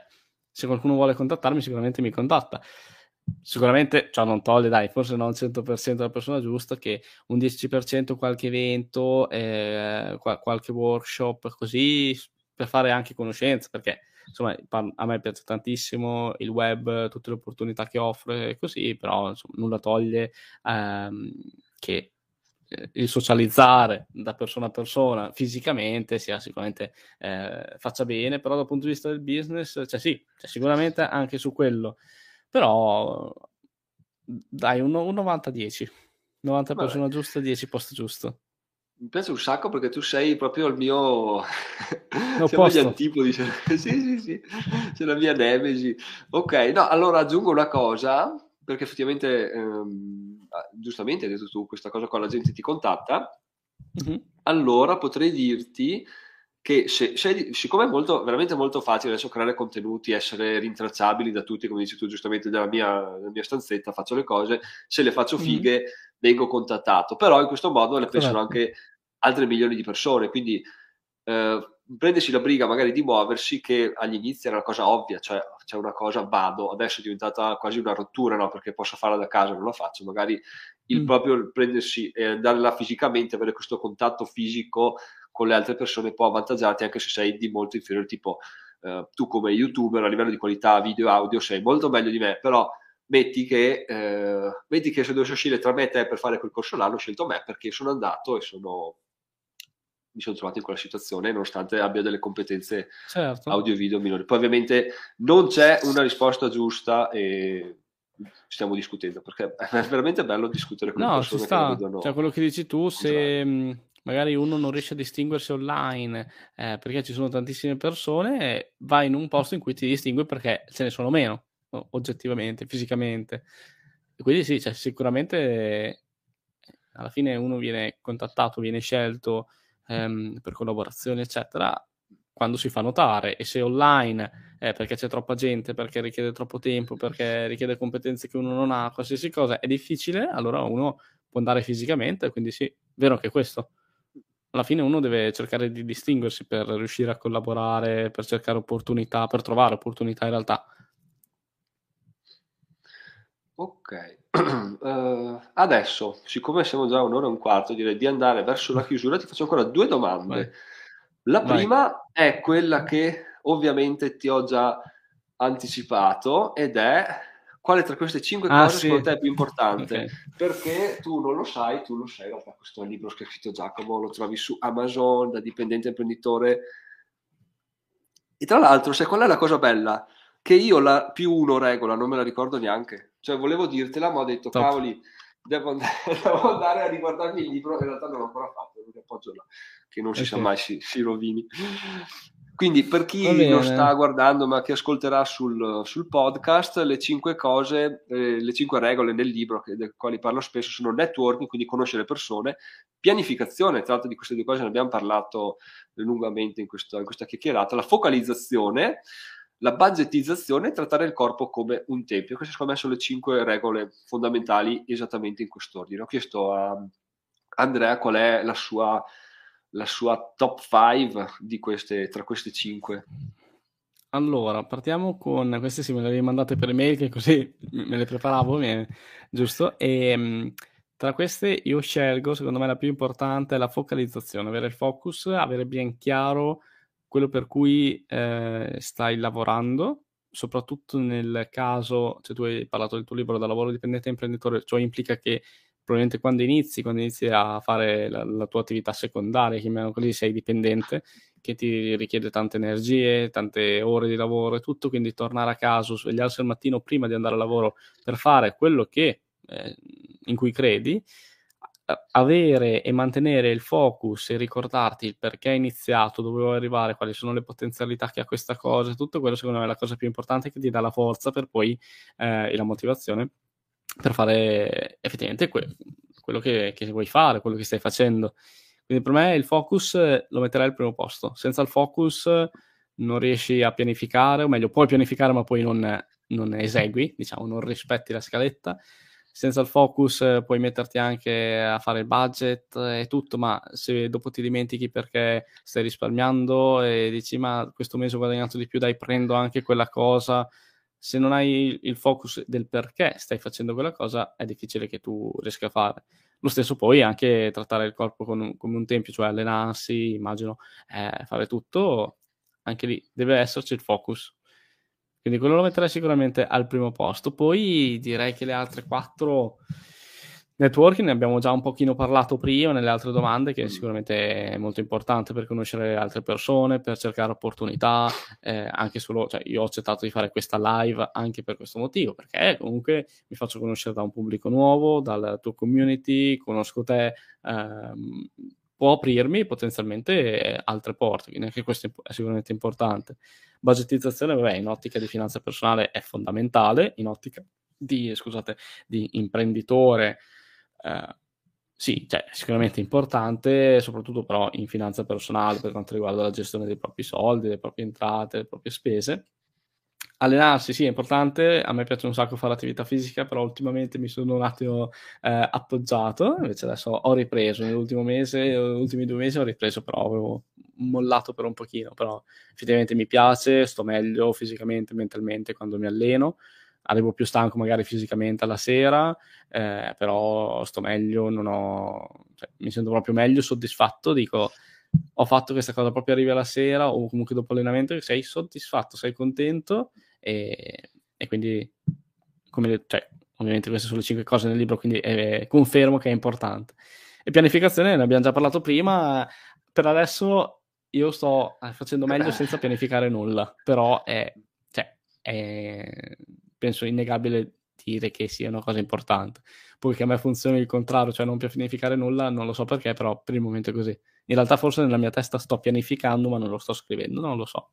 B: se qualcuno vuole contattarmi sicuramente mi contatta. Sicuramente, ciò non toglie, dai, forse non il 100% la persona giusta, che un 10% qualche evento, eh, qualche workshop, così per fare anche conoscenza, perché insomma a me piace tantissimo il web, tutte le opportunità che offre, così, però insomma, nulla toglie ehm, che eh, il socializzare da persona a persona fisicamente sia sicuramente eh, faccia bene, però dal punto di vista del business, cioè sì, cioè, sicuramente anche su quello, però dai un, un 90-10, 90 persona giusta, 10 post giusto.
A: Mi piace un sacco perché tu sei proprio il mio... Siamo gli antipodi. Cioè... sì, sì, sì. C'è la mia nemesi. Ok, no, allora aggiungo una cosa, perché effettivamente, ehm, ah, giustamente hai detto tu, questa cosa qua la gente ti contatta. Mm-hmm. Allora potrei dirti che se, se, siccome è molto, veramente molto facile adesso creare contenuti, essere rintracciabili da tutti, come dici tu giustamente dalla mia, mia stanzetta, faccio le cose, se le faccio fighe... Mm-hmm vengo contattato, però in questo modo ne pensano anche altre milioni di persone, quindi eh, prendersi la briga magari di muoversi che agli inizi era una cosa ovvia, cioè c'è una cosa vado, adesso è diventata quasi una rottura, no? perché posso farla da casa, non la faccio, magari il mm. proprio prendersi e andare là fisicamente, avere questo contatto fisico con le altre persone può avvantaggiarti anche se sei di molto inferiore, tipo eh, tu come youtuber a livello di qualità video e audio sei molto meglio di me, però metti che, eh, metti che se dovessi scegliere tra me e te per fare quel corso là, l'ho scelto me perché sono andato e sono, mi sono trovato in quella situazione nonostante abbia delle competenze certo. audio e video minori. Poi ovviamente non c'è una risposta giusta e stiamo discutendo perché è veramente bello discutere con
B: no,
A: persone
B: sta. Vedono... Cioè, quello che dici tu, se mm, magari uno non riesce a distinguersi online eh, perché ci sono tantissime persone, vai in un posto in cui ti distingui perché ce ne sono meno oggettivamente, fisicamente. E quindi sì, cioè, sicuramente alla fine uno viene contattato, viene scelto ehm, per collaborazioni, eccetera, quando si fa notare e se online eh, perché c'è troppa gente, perché richiede troppo tempo, perché richiede competenze che uno non ha, qualsiasi cosa è difficile, allora uno può andare fisicamente, quindi sì, vero anche questo. Alla fine uno deve cercare di distinguersi per riuscire a collaborare, per cercare opportunità, per trovare opportunità in realtà.
A: Ok, uh, adesso, siccome siamo già un'ora e un quarto, direi di andare verso la chiusura, ti faccio ancora due domande. Vai. La prima Vai. è quella che ovviamente ti ho già anticipato ed è quale tra queste cinque ah, cose sì. secondo te è più importante? okay. Perché tu non lo sai, tu lo sai, in realtà questo è un libro che ha scritto Giacomo, lo trovi su Amazon da dipendente imprenditore. E tra l'altro, sai qual è la cosa bella? Che io la più uno regola non me la ricordo neanche. Cioè volevo dirtela, ma ho detto, Top. cavoli, devo andare, devo andare, a riguardarmi il libro, in realtà non l'ho ancora fatto, perché appoggio là, che non si okay. sa mai si, si rovini. Quindi per chi lo sta guardando ma che ascolterà sul, sul podcast, le cinque cose, eh, le cinque regole nel libro, che, delle quali parlo spesso, sono networking, quindi conoscere persone, pianificazione, tra l'altro di queste due cose ne abbiamo parlato lungamente in, questo, in questa chiacchierata, la focalizzazione, la budgetizzazione e trattare il corpo come un tempio. Queste secondo me sono le cinque regole fondamentali esattamente in quest'ordine. Ho chiesto a Andrea qual è la sua la sua top 5 di queste, tra queste 5?
B: Allora, partiamo con queste sì, me le avevi mandate per email che così me le preparavo, me, giusto? E ehm, tra queste io scelgo, secondo me la più importante è la focalizzazione, avere il focus, avere ben chiaro quello per cui eh, stai lavorando, soprattutto nel caso, se tu hai parlato del tuo libro da lavoro dipendente imprenditore, ciò implica che probabilmente quando inizi, quando inizi a fare la, la tua attività secondaria, chiamiamolo così, sei dipendente, che ti richiede tante energie, tante ore di lavoro e tutto, quindi tornare a casa, svegliarsi al mattino prima di andare a lavoro per fare quello che, eh, in cui credi, avere e mantenere il focus e ricordarti il perché è iniziato, dove vuoi arrivare, quali sono le potenzialità che ha questa cosa, tutto quello secondo me è la cosa più importante che ti dà la forza per poi eh, e la motivazione per fare effettivamente que- quello che, che, vuoi fare, quello che stai facendo. Quindi per me il focus lo metterei al primo posto. Senza il focus non riesci a pianificare, o meglio, puoi pianificare ma poi non, non esegui, diciamo, non rispetti la scaletta. Senza il focus puoi metterti anche a fare il budget e tutto, ma se dopo ti dimentichi perché stai risparmiando e dici ma questo mese ho guadagnato di più, dai prendo anche quella cosa se non hai il focus del perché stai facendo quella cosa, è difficile che tu riesca a fare. Lo stesso poi anche trattare il corpo come un tempio, cioè allenarsi, immagino, eh, fare tutto, anche lì deve esserci il focus. Quindi quello lo metterei sicuramente al primo posto. Poi direi che le altre quattro Networking ne abbiamo già un pochino parlato prima nelle altre domande, che sicuramente è molto importante per conoscere altre persone, per cercare opportunità, eh, anche solo, cioè io ho accettato di fare questa live anche per questo motivo, perché comunque mi faccio conoscere da un pubblico nuovo, dalla tua community, conosco te, ehm, può aprirmi potenzialmente altre porte, quindi anche questo è sicuramente importante. Budgetizzazione, vabbè, in ottica di finanza personale è fondamentale, in ottica di, scusate, di imprenditore, eh, sì, cioè, sicuramente importante, soprattutto però in finanza personale per quanto riguarda la gestione dei propri soldi, delle proprie entrate, delle proprie spese. Allenarsi sì è importante, a me piace un sacco fare attività fisica, però ultimamente mi sono un attimo eh, appoggiato, invece adesso ho ripreso nell'ultimo mese, negli ultimi due mesi ho ripreso, però avevo mollato per un pochino, però effettivamente mi piace, sto meglio fisicamente, mentalmente quando mi alleno, arrivo più stanco magari fisicamente alla sera, eh, però sto meglio, ho, cioè, mi sento proprio meglio, soddisfatto, dico ho fatto questa cosa proprio arrivi alla sera o comunque dopo allenamento, sei soddisfatto, sei contento e, e quindi, come, cioè, ovviamente queste sono le cinque cose nel libro, quindi eh, confermo che è importante. E pianificazione, ne abbiamo già parlato prima, per adesso io sto facendo meglio senza pianificare nulla, però è, cioè, è penso innegabile dire che sia una cosa importante. Poi che a me funzioni il contrario, cioè non pianificare nulla, non lo so perché, però per il momento è così. In realtà forse nella mia testa sto pianificando, ma non lo sto scrivendo, non lo so.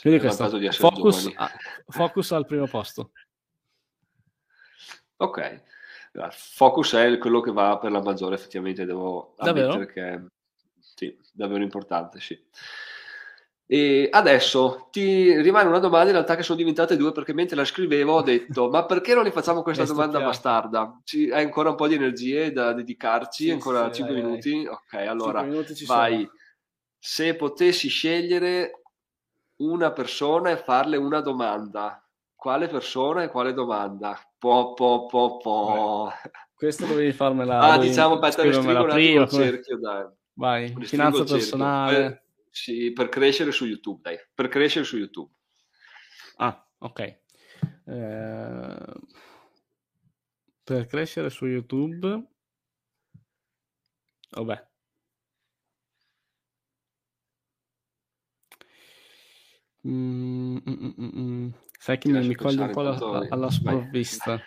B: Quindi questo, focus, a, focus al primo posto.
A: Ok, focus è quello che va per la maggiore, effettivamente devo
B: davvero?
A: che sì, davvero importante, sì. E adesso ti rimane una domanda in realtà che sono diventate due perché mentre la scrivevo ho detto ma perché non gli facciamo questa domanda bastarda? Ci, hai ancora un po' di energie da dedicarci? Sì, ancora sì, 5 vai, minuti? Vai. Ok, allora vai. Sono. Se potessi scegliere una persona e farle una domanda, quale persona e quale domanda? Po, po, po, po.
B: Questo dovevi farmela.
A: Ah, diciamo, aspetta, restringo un attimo il cerchio, dai.
B: Vai, finanza personale.
A: Sì, per crescere su YouTube, dai, per crescere su YouTube.
B: Ah, ok. Eh, per crescere su YouTube, vabbè. Mm, mm, mm. Sai che mi, mi coglie un po' la, alla sprovvista.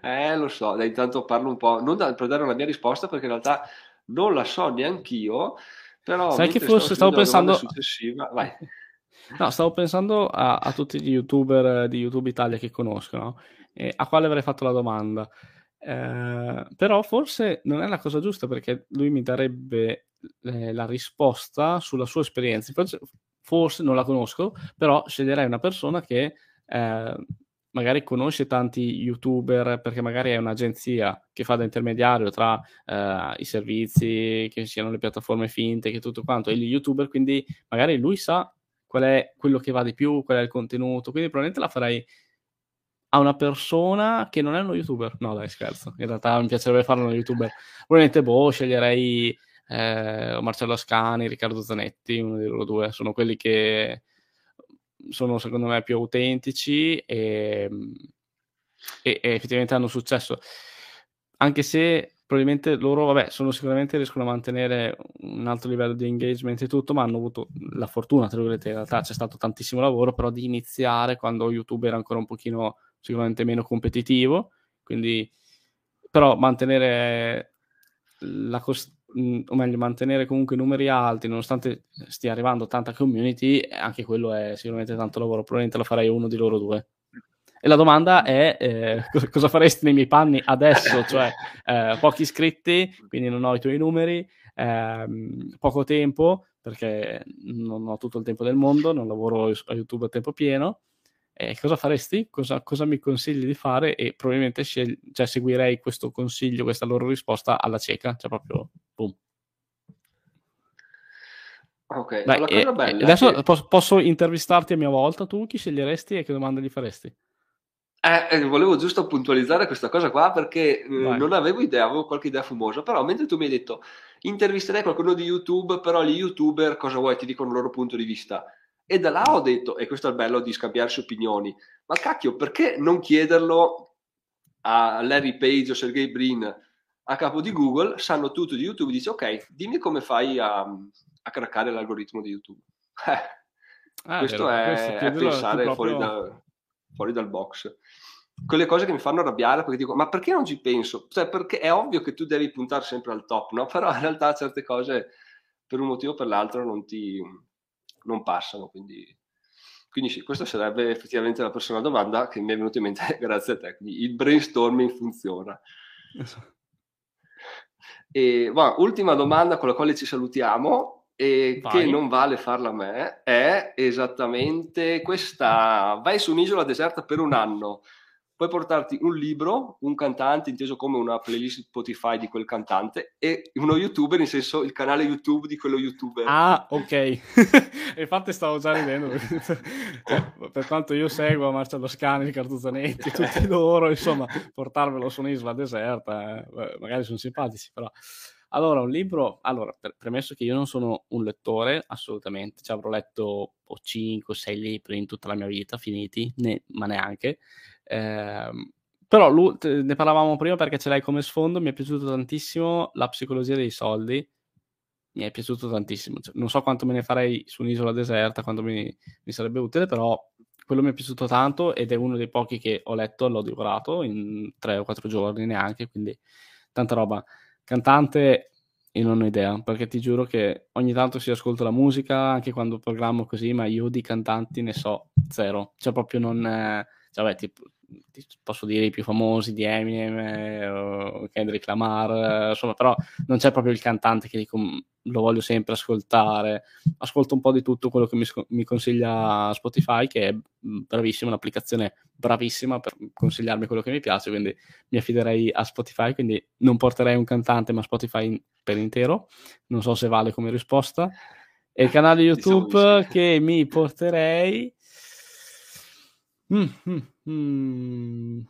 A: eh, lo so, dai, intanto parlo un po', non da, per dare una mia risposta perché in realtà non la so neanch'io, però,
B: Sai che forse stavo pensando... No, stavo pensando a, a, tutti gli youtuber di YouTube Italia che conoscono, eh, a quale avrei fatto la domanda. Eh, però forse non è la cosa giusta perché lui mi darebbe eh, la risposta sulla sua esperienza. Forse, non la conosco, però sceglierei una persona che eh, magari conosce tanti youtuber perché magari è un'agenzia che fa da intermediario tra uh, i servizi, che siano le piattaforme finte, che tutto quanto, e gli youtuber, quindi magari lui sa qual è quello che va di più, qual è il contenuto, quindi probabilmente la farei a una persona che non è uno youtuber. No, dai, scherzo. In realtà mi piacerebbe farlo uno youtuber. Probabilmente, boh, sceglierei eh, Marcello Ascani, Riccardo Zanetti, uno di loro due. Sono quelli che sono secondo me più autentici e, e, e effettivamente hanno successo. Anche se probabilmente loro, vabbè, sono sicuramente riescono a mantenere un alto livello di engagement e tutto, ma hanno avuto la fortuna, tra virgolette, in realtà c'è stato tantissimo lavoro, però di iniziare quando YouTube era ancora un pochino sicuramente meno competitivo, quindi però mantenere la costanza o meglio, mantenere comunque numeri alti, nonostante stia arrivando tanta community, anche quello è sicuramente tanto lavoro. Probabilmente lo farei uno di loro due. E la domanda è eh, cosa faresti nei miei panni adesso? Cioè, eh, pochi iscritti, quindi non ho i tuoi numeri, ehm, poco tempo, perché non ho tutto il tempo del mondo, non lavoro a YouTube a tempo pieno. Eh, cosa faresti? Cosa, cosa, mi consigli di fare? E probabilmente scegli, cioè, seguirei questo consiglio, questa loro risposta alla cieca, cioè proprio boom.
A: Ok, Dai, bella
B: adesso che... posso, posso, intervistarti a mia volta. Tu chi sceglieresti e che domande gli faresti?
A: Eh, eh, volevo giusto puntualizzare questa cosa qua perché eh, non avevo idea, avevo qualche idea fumosa, però mentre tu mi hai detto intervisterei qualcuno di YouTube, però gli YouTuber cosa vuoi? Ti dicono il loro punto di vista e da là ho detto, e questo è il bello di scambiarsi opinioni, ma cacchio, perché non chiederlo a Larry Page o Sergey Brin a capo di Google, sanno tutto di YouTube, dice ok, dimmi come fai a, a craccare l'algoritmo di YouTube. Eh, ah, questo vero, è, questo è pensare proprio... fuori, da, fuori dal box quelle cose che mi fanno arrabbiare perché dico ma perché non ci penso? Cioè perché è ovvio che tu devi puntare sempre al top, no? Però in realtà certe cose per un motivo o per l'altro non ti, non passano. Quindi, quindi sì, questa sarebbe effettivamente la prossima domanda che mi è venuta in mente grazie a te. Quindi il brainstorming funziona. E, bueno, ultima domanda con la quale ci salutiamo e Vai. che non vale farla a me è esattamente questa. Vai su un'isola deserta per un anno puoi portarti un libro, un cantante, inteso come una playlist Spotify di quel cantante, e uno youtuber, in senso il canale YouTube di quello youtuber.
B: Ah, ok. Infatti stavo già ridendo. per quanto io seguo Marcello Scani, Riccardo Zanetti, tutti loro, insomma, portarvelo su un'isola deserta, eh, magari sono simpatici, però... Allora, un libro, allora, premesso che io non sono un lettore, assolutamente, ci avrò letto 5 o 6 libri in tutta la mia vita, finiti, ne, ma neanche. Eh, però ne parlavamo prima perché ce l'hai come sfondo, mi è piaciuto tantissimo La psicologia dei soldi, mi è piaciuto tantissimo, cioè, non so quanto me ne farei su un'isola deserta, quanto mi, mi, sarebbe utile, però quello mi è piaciuto tanto ed è uno dei pochi che ho letto, l'ho divorato in tre o quattro giorni neanche, quindi tanta roba. Cantante, io non ho idea, perché ti giuro che ogni tanto si ascolta la musica, anche quando programmo così, ma io di cantanti ne so zero, cioè proprio non... Cioè, beh, tipo, posso dire i più famosi di Eminem eh, o Kendrick Lamar, eh, insomma, però non c'è proprio il cantante che dico mm, lo voglio sempre ascoltare. Ascolto un po' di tutto quello che mi, mi consiglia Spotify, che è mm, bravissima, un'applicazione bravissima per consigliarmi quello che mi piace, quindi mi affiderei a Spotify, quindi non porterei un cantante, ma Spotify per intero. Non so se vale come risposta. E il canale YouTube che mi porterei Mm, mm, mm.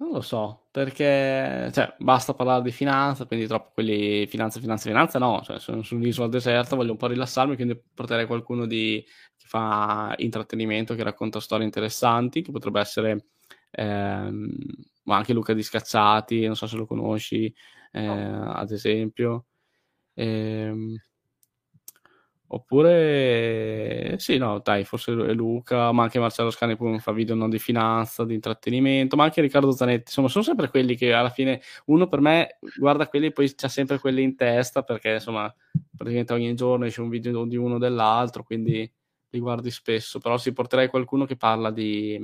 B: Non lo so, perché cioè, basta parlare di finanza, quindi troppo quelli finanza, finanza, finanza, no, cioè, sono su un'isola deserta, voglio un po' rilassarmi, quindi porterei qualcuno di, che fa intrattenimento, che racconta storie interessanti, che potrebbe essere ehm, anche Luca Di Scacciati, non so se lo conosci, eh, ad esempio. Ehm, Oppure, sì, no, dai, forse Luca, ma anche Marcello Scani pure fa video non di finanza, di intrattenimento, ma anche Riccardo Zanetti, insomma, sono sempre quelli che alla fine uno per me guarda quelli e poi c'ha sempre quelli in testa perché insomma, praticamente ogni giorno esce un video di uno o dell'altro, quindi li guardi spesso, però si porterei qualcuno che parla di,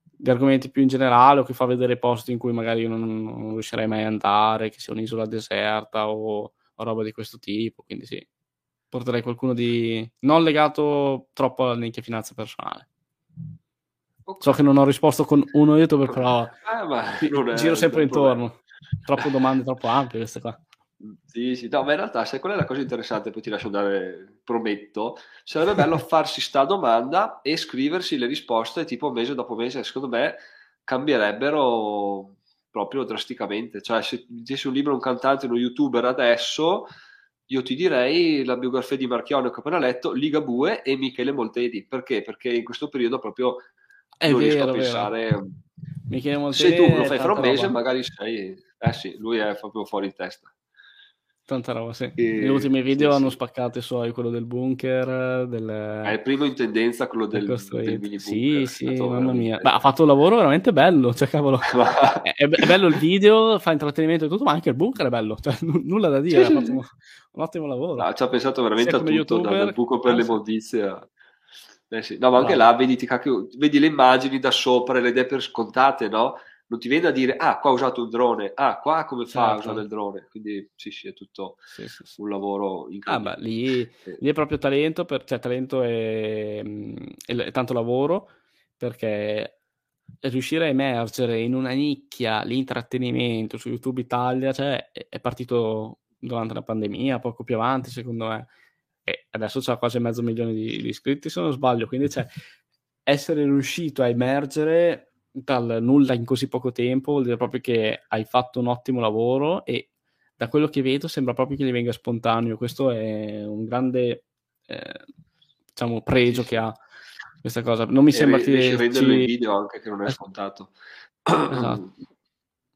B: di argomenti più in generale o che fa vedere posti in cui magari io non, non riuscirei mai ad andare, che sia un'isola deserta o, o roba di questo tipo, quindi sì porterei qualcuno di non legato troppo alla nicchia finanza personale. Okay. So che non ho risposto con uno youtuber, però eh, giro sempre intorno. Troppe domande troppo ampie queste qua.
A: Sì, sì, no, ma in realtà, sai qual è la cosa interessante? Poi ti lascio andare, prometto. Sarebbe bello farsi sta domanda e scriversi le risposte tipo mese dopo mese. Secondo me cambierebbero proprio drasticamente. Cioè, se dicessi un libro, un cantante, uno youtuber adesso, io ti direi la biografia di Marchione che ho appena letto, Ligabue e Michele Moltedi. Perché? Perché in questo periodo proprio
B: è non vero, riesco a pensare...
A: Michele Moltedi se tu lo fai fra un mese, roba. magari sei... Eh sì, lui è proprio fuori di testa.
B: Tanta roba, sì. E... Gli ultimi video sì, hanno sì. spaccato i suoi, quello del bunker. Del...
A: È il primo in tendenza, quello del, del mini
B: Sì, sì, mamma mia. Ma ha fatto un lavoro veramente bello, cioè cavolo. è, bello il video, fa intrattenimento e tutto, ma anche il bunker è bello, cioè, n- nulla da dire, sì, ha fatto un, ottimo lavoro.
A: No, ci ha pensato veramente a tutto, YouTuber, dal buco per le immondizie. Eh sì. No, ma anche no. là vedi, cacchio, vedi le immagini da sopra, le idee per scontate, no? non ti viene a dire ah qua ho usato un drone, ah qua come fa certo. a usare il drone, quindi sì sì è tutto sì, sì, un lavoro incredibile.
B: Ah, beh, lì, lì, è proprio talento, per, cioè talento e, e tanto lavoro perché riuscire a emergere in una nicchia l'intrattenimento su YouTube Italia cioè, è partito durante la pandemia, poco più avanti secondo me, e adesso c'ha quasi mezzo milione di, di iscritti se non sbaglio, quindi cioè, essere riuscito a emergere dal nulla in così poco tempo vuol dire proprio che hai fatto un ottimo lavoro e da quello che vedo sembra proprio che gli venga spontaneo. Questo è un grande eh, diciamo, pregio che ha questa cosa. Non mi e sembra che
A: riesci a renderlo in video anche che non è scontato.
B: Esatto.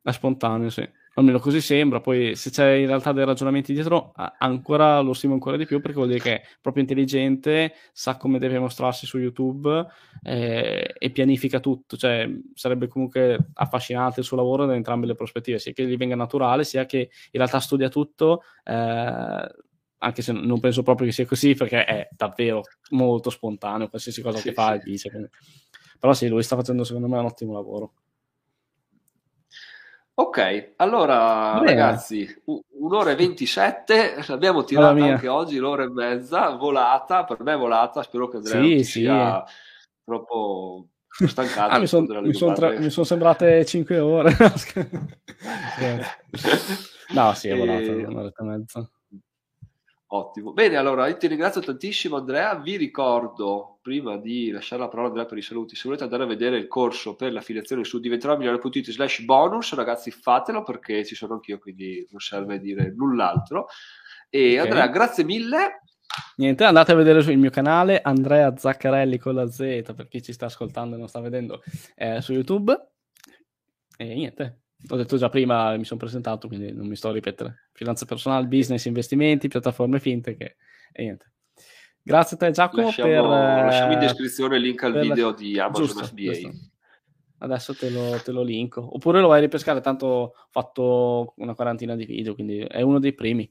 B: È spontaneo, sì almeno così sembra, poi se c'è in realtà dei ragionamenti dietro ancora lo stimo ancora di più perché vuol dire che è proprio intelligente, sa come deve mostrarsi su YouTube eh, e pianifica tutto, cioè sarebbe comunque affascinante il suo lavoro da entrambe le prospettive, sia che gli venga naturale, sia che in realtà studia tutto. Eh, anche se non penso proprio che sia così, perché è davvero molto spontaneo, qualsiasi cosa sì, che fa sì. dice. Però sì, lui sta facendo secondo me un ottimo lavoro.
A: Ok, allora Bene. ragazzi, un'ora e 27, abbiamo tirato anche oggi l'ora e mezza, volata, per me volata, spero che Andrea sì, sì. sia troppo stancato.
B: ah, mi sono son tra- son sembrate 5 ore. no, sì, è volata, e... un'ora e mezza.
A: Ottimo. Bene, allora io ti ringrazio tantissimo Andrea, vi ricordo prima di lasciare la parola a Andrea per i saluti, se volete andare a vedere il corso per l'affiliazione su diventeròmigliore.it slash bonus, ragazzi fatelo perché ci sono anch'io, quindi non serve dire null'altro. E okay. Andrea, grazie mille.
B: Niente, andate a vedere sul mio canale Andrea Zaccarelli con la Z per chi ci sta ascoltando e non sta vedendo eh, su YouTube. E niente, ho detto già prima, mi sono presentato, quindi non mi sto a ripetere. Finanza personale, business, investimenti, piattaforme finte e niente. Grazie a te Giacomo
A: lasciamo,
B: per...
A: Lasciamo in descrizione il link al video la... di Amazon Giusto, FBA. Giusto.
B: Adesso te lo, te lo, linko. Oppure lo vai a ripescare, tanto ho fatto una quarantina di video, quindi è uno dei primi.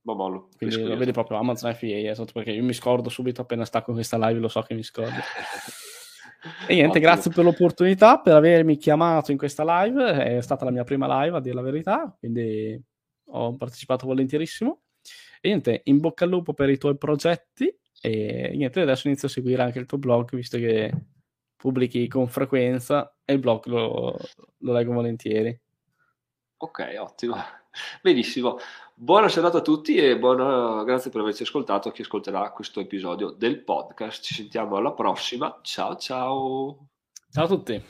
A: Babolo.
B: Quindi lo vedi proprio Amazon FBA, esatto, perché io mi scordo subito appena stacco questa live, lo so che mi scordo. e niente, grazie per l'opportunità, per avermi chiamato in questa live, è stata la mia prima live a dire la verità, quindi ho partecipato volentierissimo. E niente, in bocca al lupo per i tuoi progetti e niente, adesso inizio a seguire anche il tuo blog, visto che pubblichi con frequenza e il blog lo, lo leggo volentieri.
A: Ok, ottimo. Benissimo. Buona serata a tutti e buona... grazie per averci ascoltato chi ascolterà questo episodio del podcast. Ci sentiamo alla prossima. Ciao ciao.
B: Ciao a tutti.